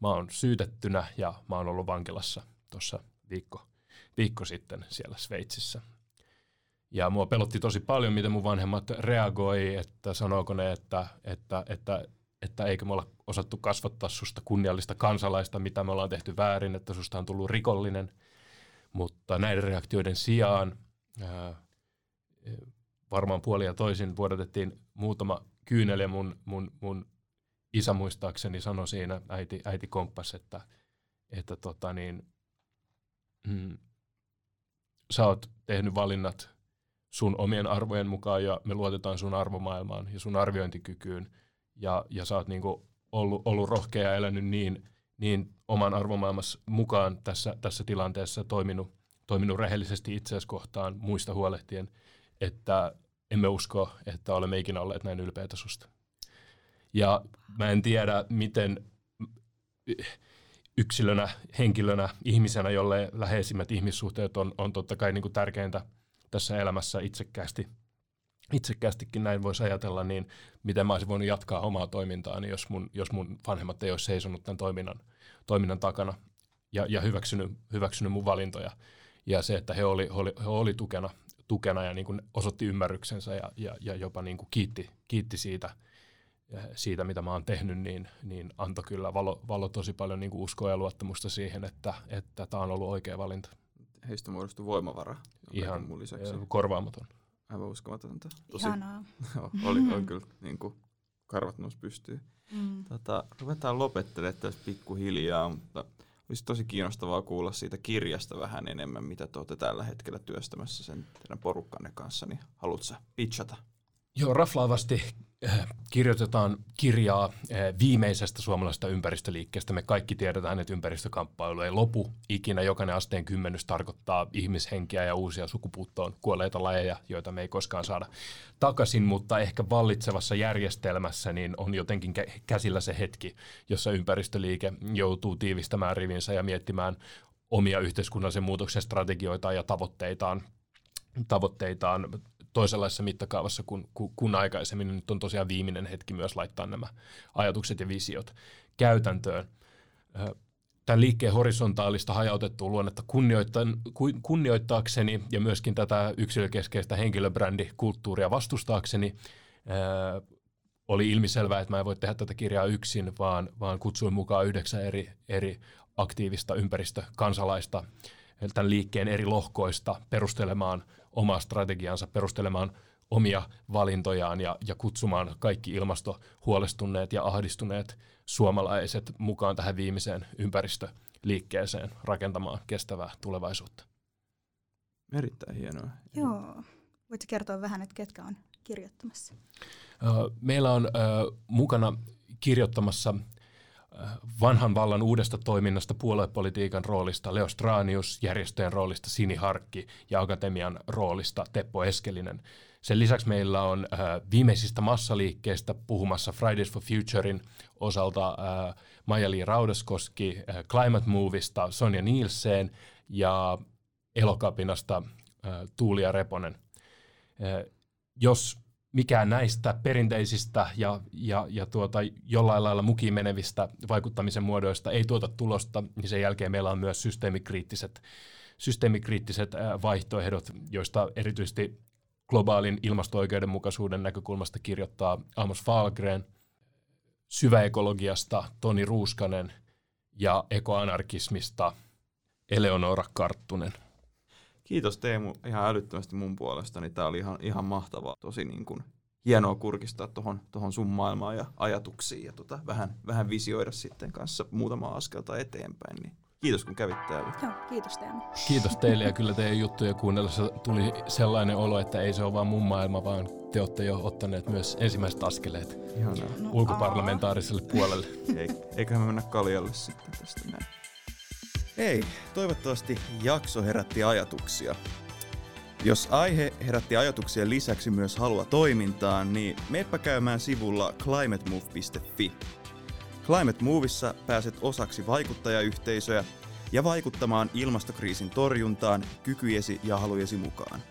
mä oon syytettynä ja mä oon ollut vankilassa tuossa viikko, viikko sitten siellä Sveitsissä. Ja mua pelotti tosi paljon, miten mun vanhemmat reagoi, että sanooko ne, että, että, että, että eikö me olla osattu kasvattaa susta kunniallista kansalaista, mitä me ollaan tehty väärin, että susta on tullut rikollinen. Mutta näiden reaktioiden sijaan ää, varmaan puoli ja toisin vuodatettiin muutama kyynel ja mun, mun, mun isä muistaakseni sanoi siinä, äiti, äiti komppas, että, että tota niin, mm, sä oot tehnyt valinnat sun omien arvojen mukaan ja me luotetaan sun arvomaailmaan ja sun arviointikykyyn. Ja, ja sä oot niinku ollut, ollut rohkea ja elänyt niin, niin oman arvomaailmassa mukaan tässä, tässä tilanteessa toiminut, toiminut rehellisesti itseäsi kohtaan muista huolehtien, että emme usko, että olemme ikinä olleet näin ylpeitä susta. Ja mä en tiedä, miten yksilönä, henkilönä, ihmisenä, jolle läheisimmät ihmissuhteet on, on totta kai niin kuin tärkeintä tässä elämässä itsekkäästi, itsekkäästikin näin voisi ajatella, niin miten mä olisin voinut jatkaa omaa toimintaani, jos mun, jos mun vanhemmat ei olisi seisonut tämän toiminnan, toiminnan takana ja, ja hyväksynyt, hyväksynyt mun valintoja. Ja se, että he oli, oli, he oli tukena tukena ja niin kuin osoitti ymmärryksensä ja, ja, ja jopa niin kuin kiitti, kiitti siitä, siitä, mitä mä oon tehnyt, niin, niin antoi kyllä valo, valo tosi paljon niin kuin uskoa ja luottamusta siihen, että että tämä on ollut oikea valinta. Heistä muodostui voimavara. Ihan mun lisäksi. korvaamaton. Aivan uskomatonta. Tosi, Ihanaa. oli, oli kyllä niin kuin karvat nousi pystyy. Mm. Tota, ruvetaan lopettelemaan tässä pikkuhiljaa, mutta olisi tosi kiinnostavaa kuulla siitä kirjasta vähän enemmän, mitä te olette tällä hetkellä työstämässä sen teidän porukkanne kanssa, niin haluatko pitchata? Joo, raflaavasti kirjoitetaan kirjaa äh, viimeisestä suomalaisesta ympäristöliikkeestä. Me kaikki tiedetään, että ympäristökamppailu ei lopu ikinä. Jokainen asteen kymmenys tarkoittaa ihmishenkiä ja uusia sukupuuttoon kuolleita lajeja, joita me ei koskaan saada takaisin, mutta ehkä vallitsevassa järjestelmässä niin on jotenkin käsillä se hetki, jossa ympäristöliike joutuu tiivistämään rivinsä ja miettimään omia yhteiskunnallisen muutoksen strategioita ja tavoitteitaan tavoitteitaan toisenlaisessa mittakaavassa kuin, kuin, aikaisemmin. Nyt on tosiaan viimeinen hetki myös laittaa nämä ajatukset ja visiot käytäntöön. Tämän liikkeen horisontaalista hajautettua luonnetta kunnioittaakseni ja myöskin tätä yksilökeskeistä henkilöbrändikulttuuria vastustaakseni oli ilmiselvää, että mä en voi tehdä tätä kirjaa yksin, vaan, vaan kutsuin mukaan yhdeksän eri, eri aktiivista ympäristökansalaista tämän liikkeen eri lohkoista perustelemaan omaa strategiansa, perustelemaan omia valintojaan ja, ja kutsumaan kaikki ilmastohuolestuneet ja ahdistuneet suomalaiset mukaan tähän viimeiseen ympäristöliikkeeseen rakentamaan kestävää tulevaisuutta. Erittäin hienoa. Joo. Voitko kertoa vähän, että ketkä on kirjoittamassa? Meillä on mukana kirjoittamassa vanhan vallan uudesta toiminnasta, puoluepolitiikan roolista, Leo Stranius, järjestöjen roolista Sini Harkki ja akatemian roolista Teppo Eskelinen. Sen lisäksi meillä on äh, viimeisistä massaliikkeistä puhumassa Fridays for Futurein osalta äh, Maija-Li Raudaskoski, äh, Climate Movista Sonja Nielsen ja Elokapinasta Tuuli ja Reponen. Jos mikään näistä perinteisistä ja, ja, ja tuota, jollain lailla mukiin menevistä vaikuttamisen muodoista ei tuota tulosta, niin sen jälkeen meillä on myös systeemikriittiset, systeemikriittiset vaihtoehdot, joista erityisesti globaalin ilmasto-oikeudenmukaisuuden näkökulmasta kirjoittaa Amos Fahlgren, syväekologiasta Toni Ruuskanen ja ekoanarkismista Eleonora Karttunen. Kiitos Teemu ihan älyttömästi mun puolestani. Tämä oli ihan, ihan mahtavaa. Tosi niin kuin hienoa kurkistaa tuohon tohon sun maailmaan ja ajatuksiin ja tota, vähän, vähän visioida sitten kanssa muutama askelta eteenpäin. Niin kiitos kun kävit täällä. Joo, kiitos Teemu. Kiitos teille ja kyllä teidän juttuja kuunnellessa tuli sellainen olo, että ei se ole vaan mun maailma, vaan te olette jo ottaneet myös ensimmäiset askeleet Ihanaa. No, ulkoparlamentaariselle puolelle. Ei, eiköhän me mennä kaljalle sitten tästä näin. Hei, toivottavasti jakso herätti ajatuksia. Jos aihe herätti ajatuksia lisäksi myös halua toimintaan, niin meepä käymään sivulla climatemove.fi. Climate Movissa pääset osaksi vaikuttajayhteisöä ja vaikuttamaan ilmastokriisin torjuntaan kykyjesi ja halujesi mukaan.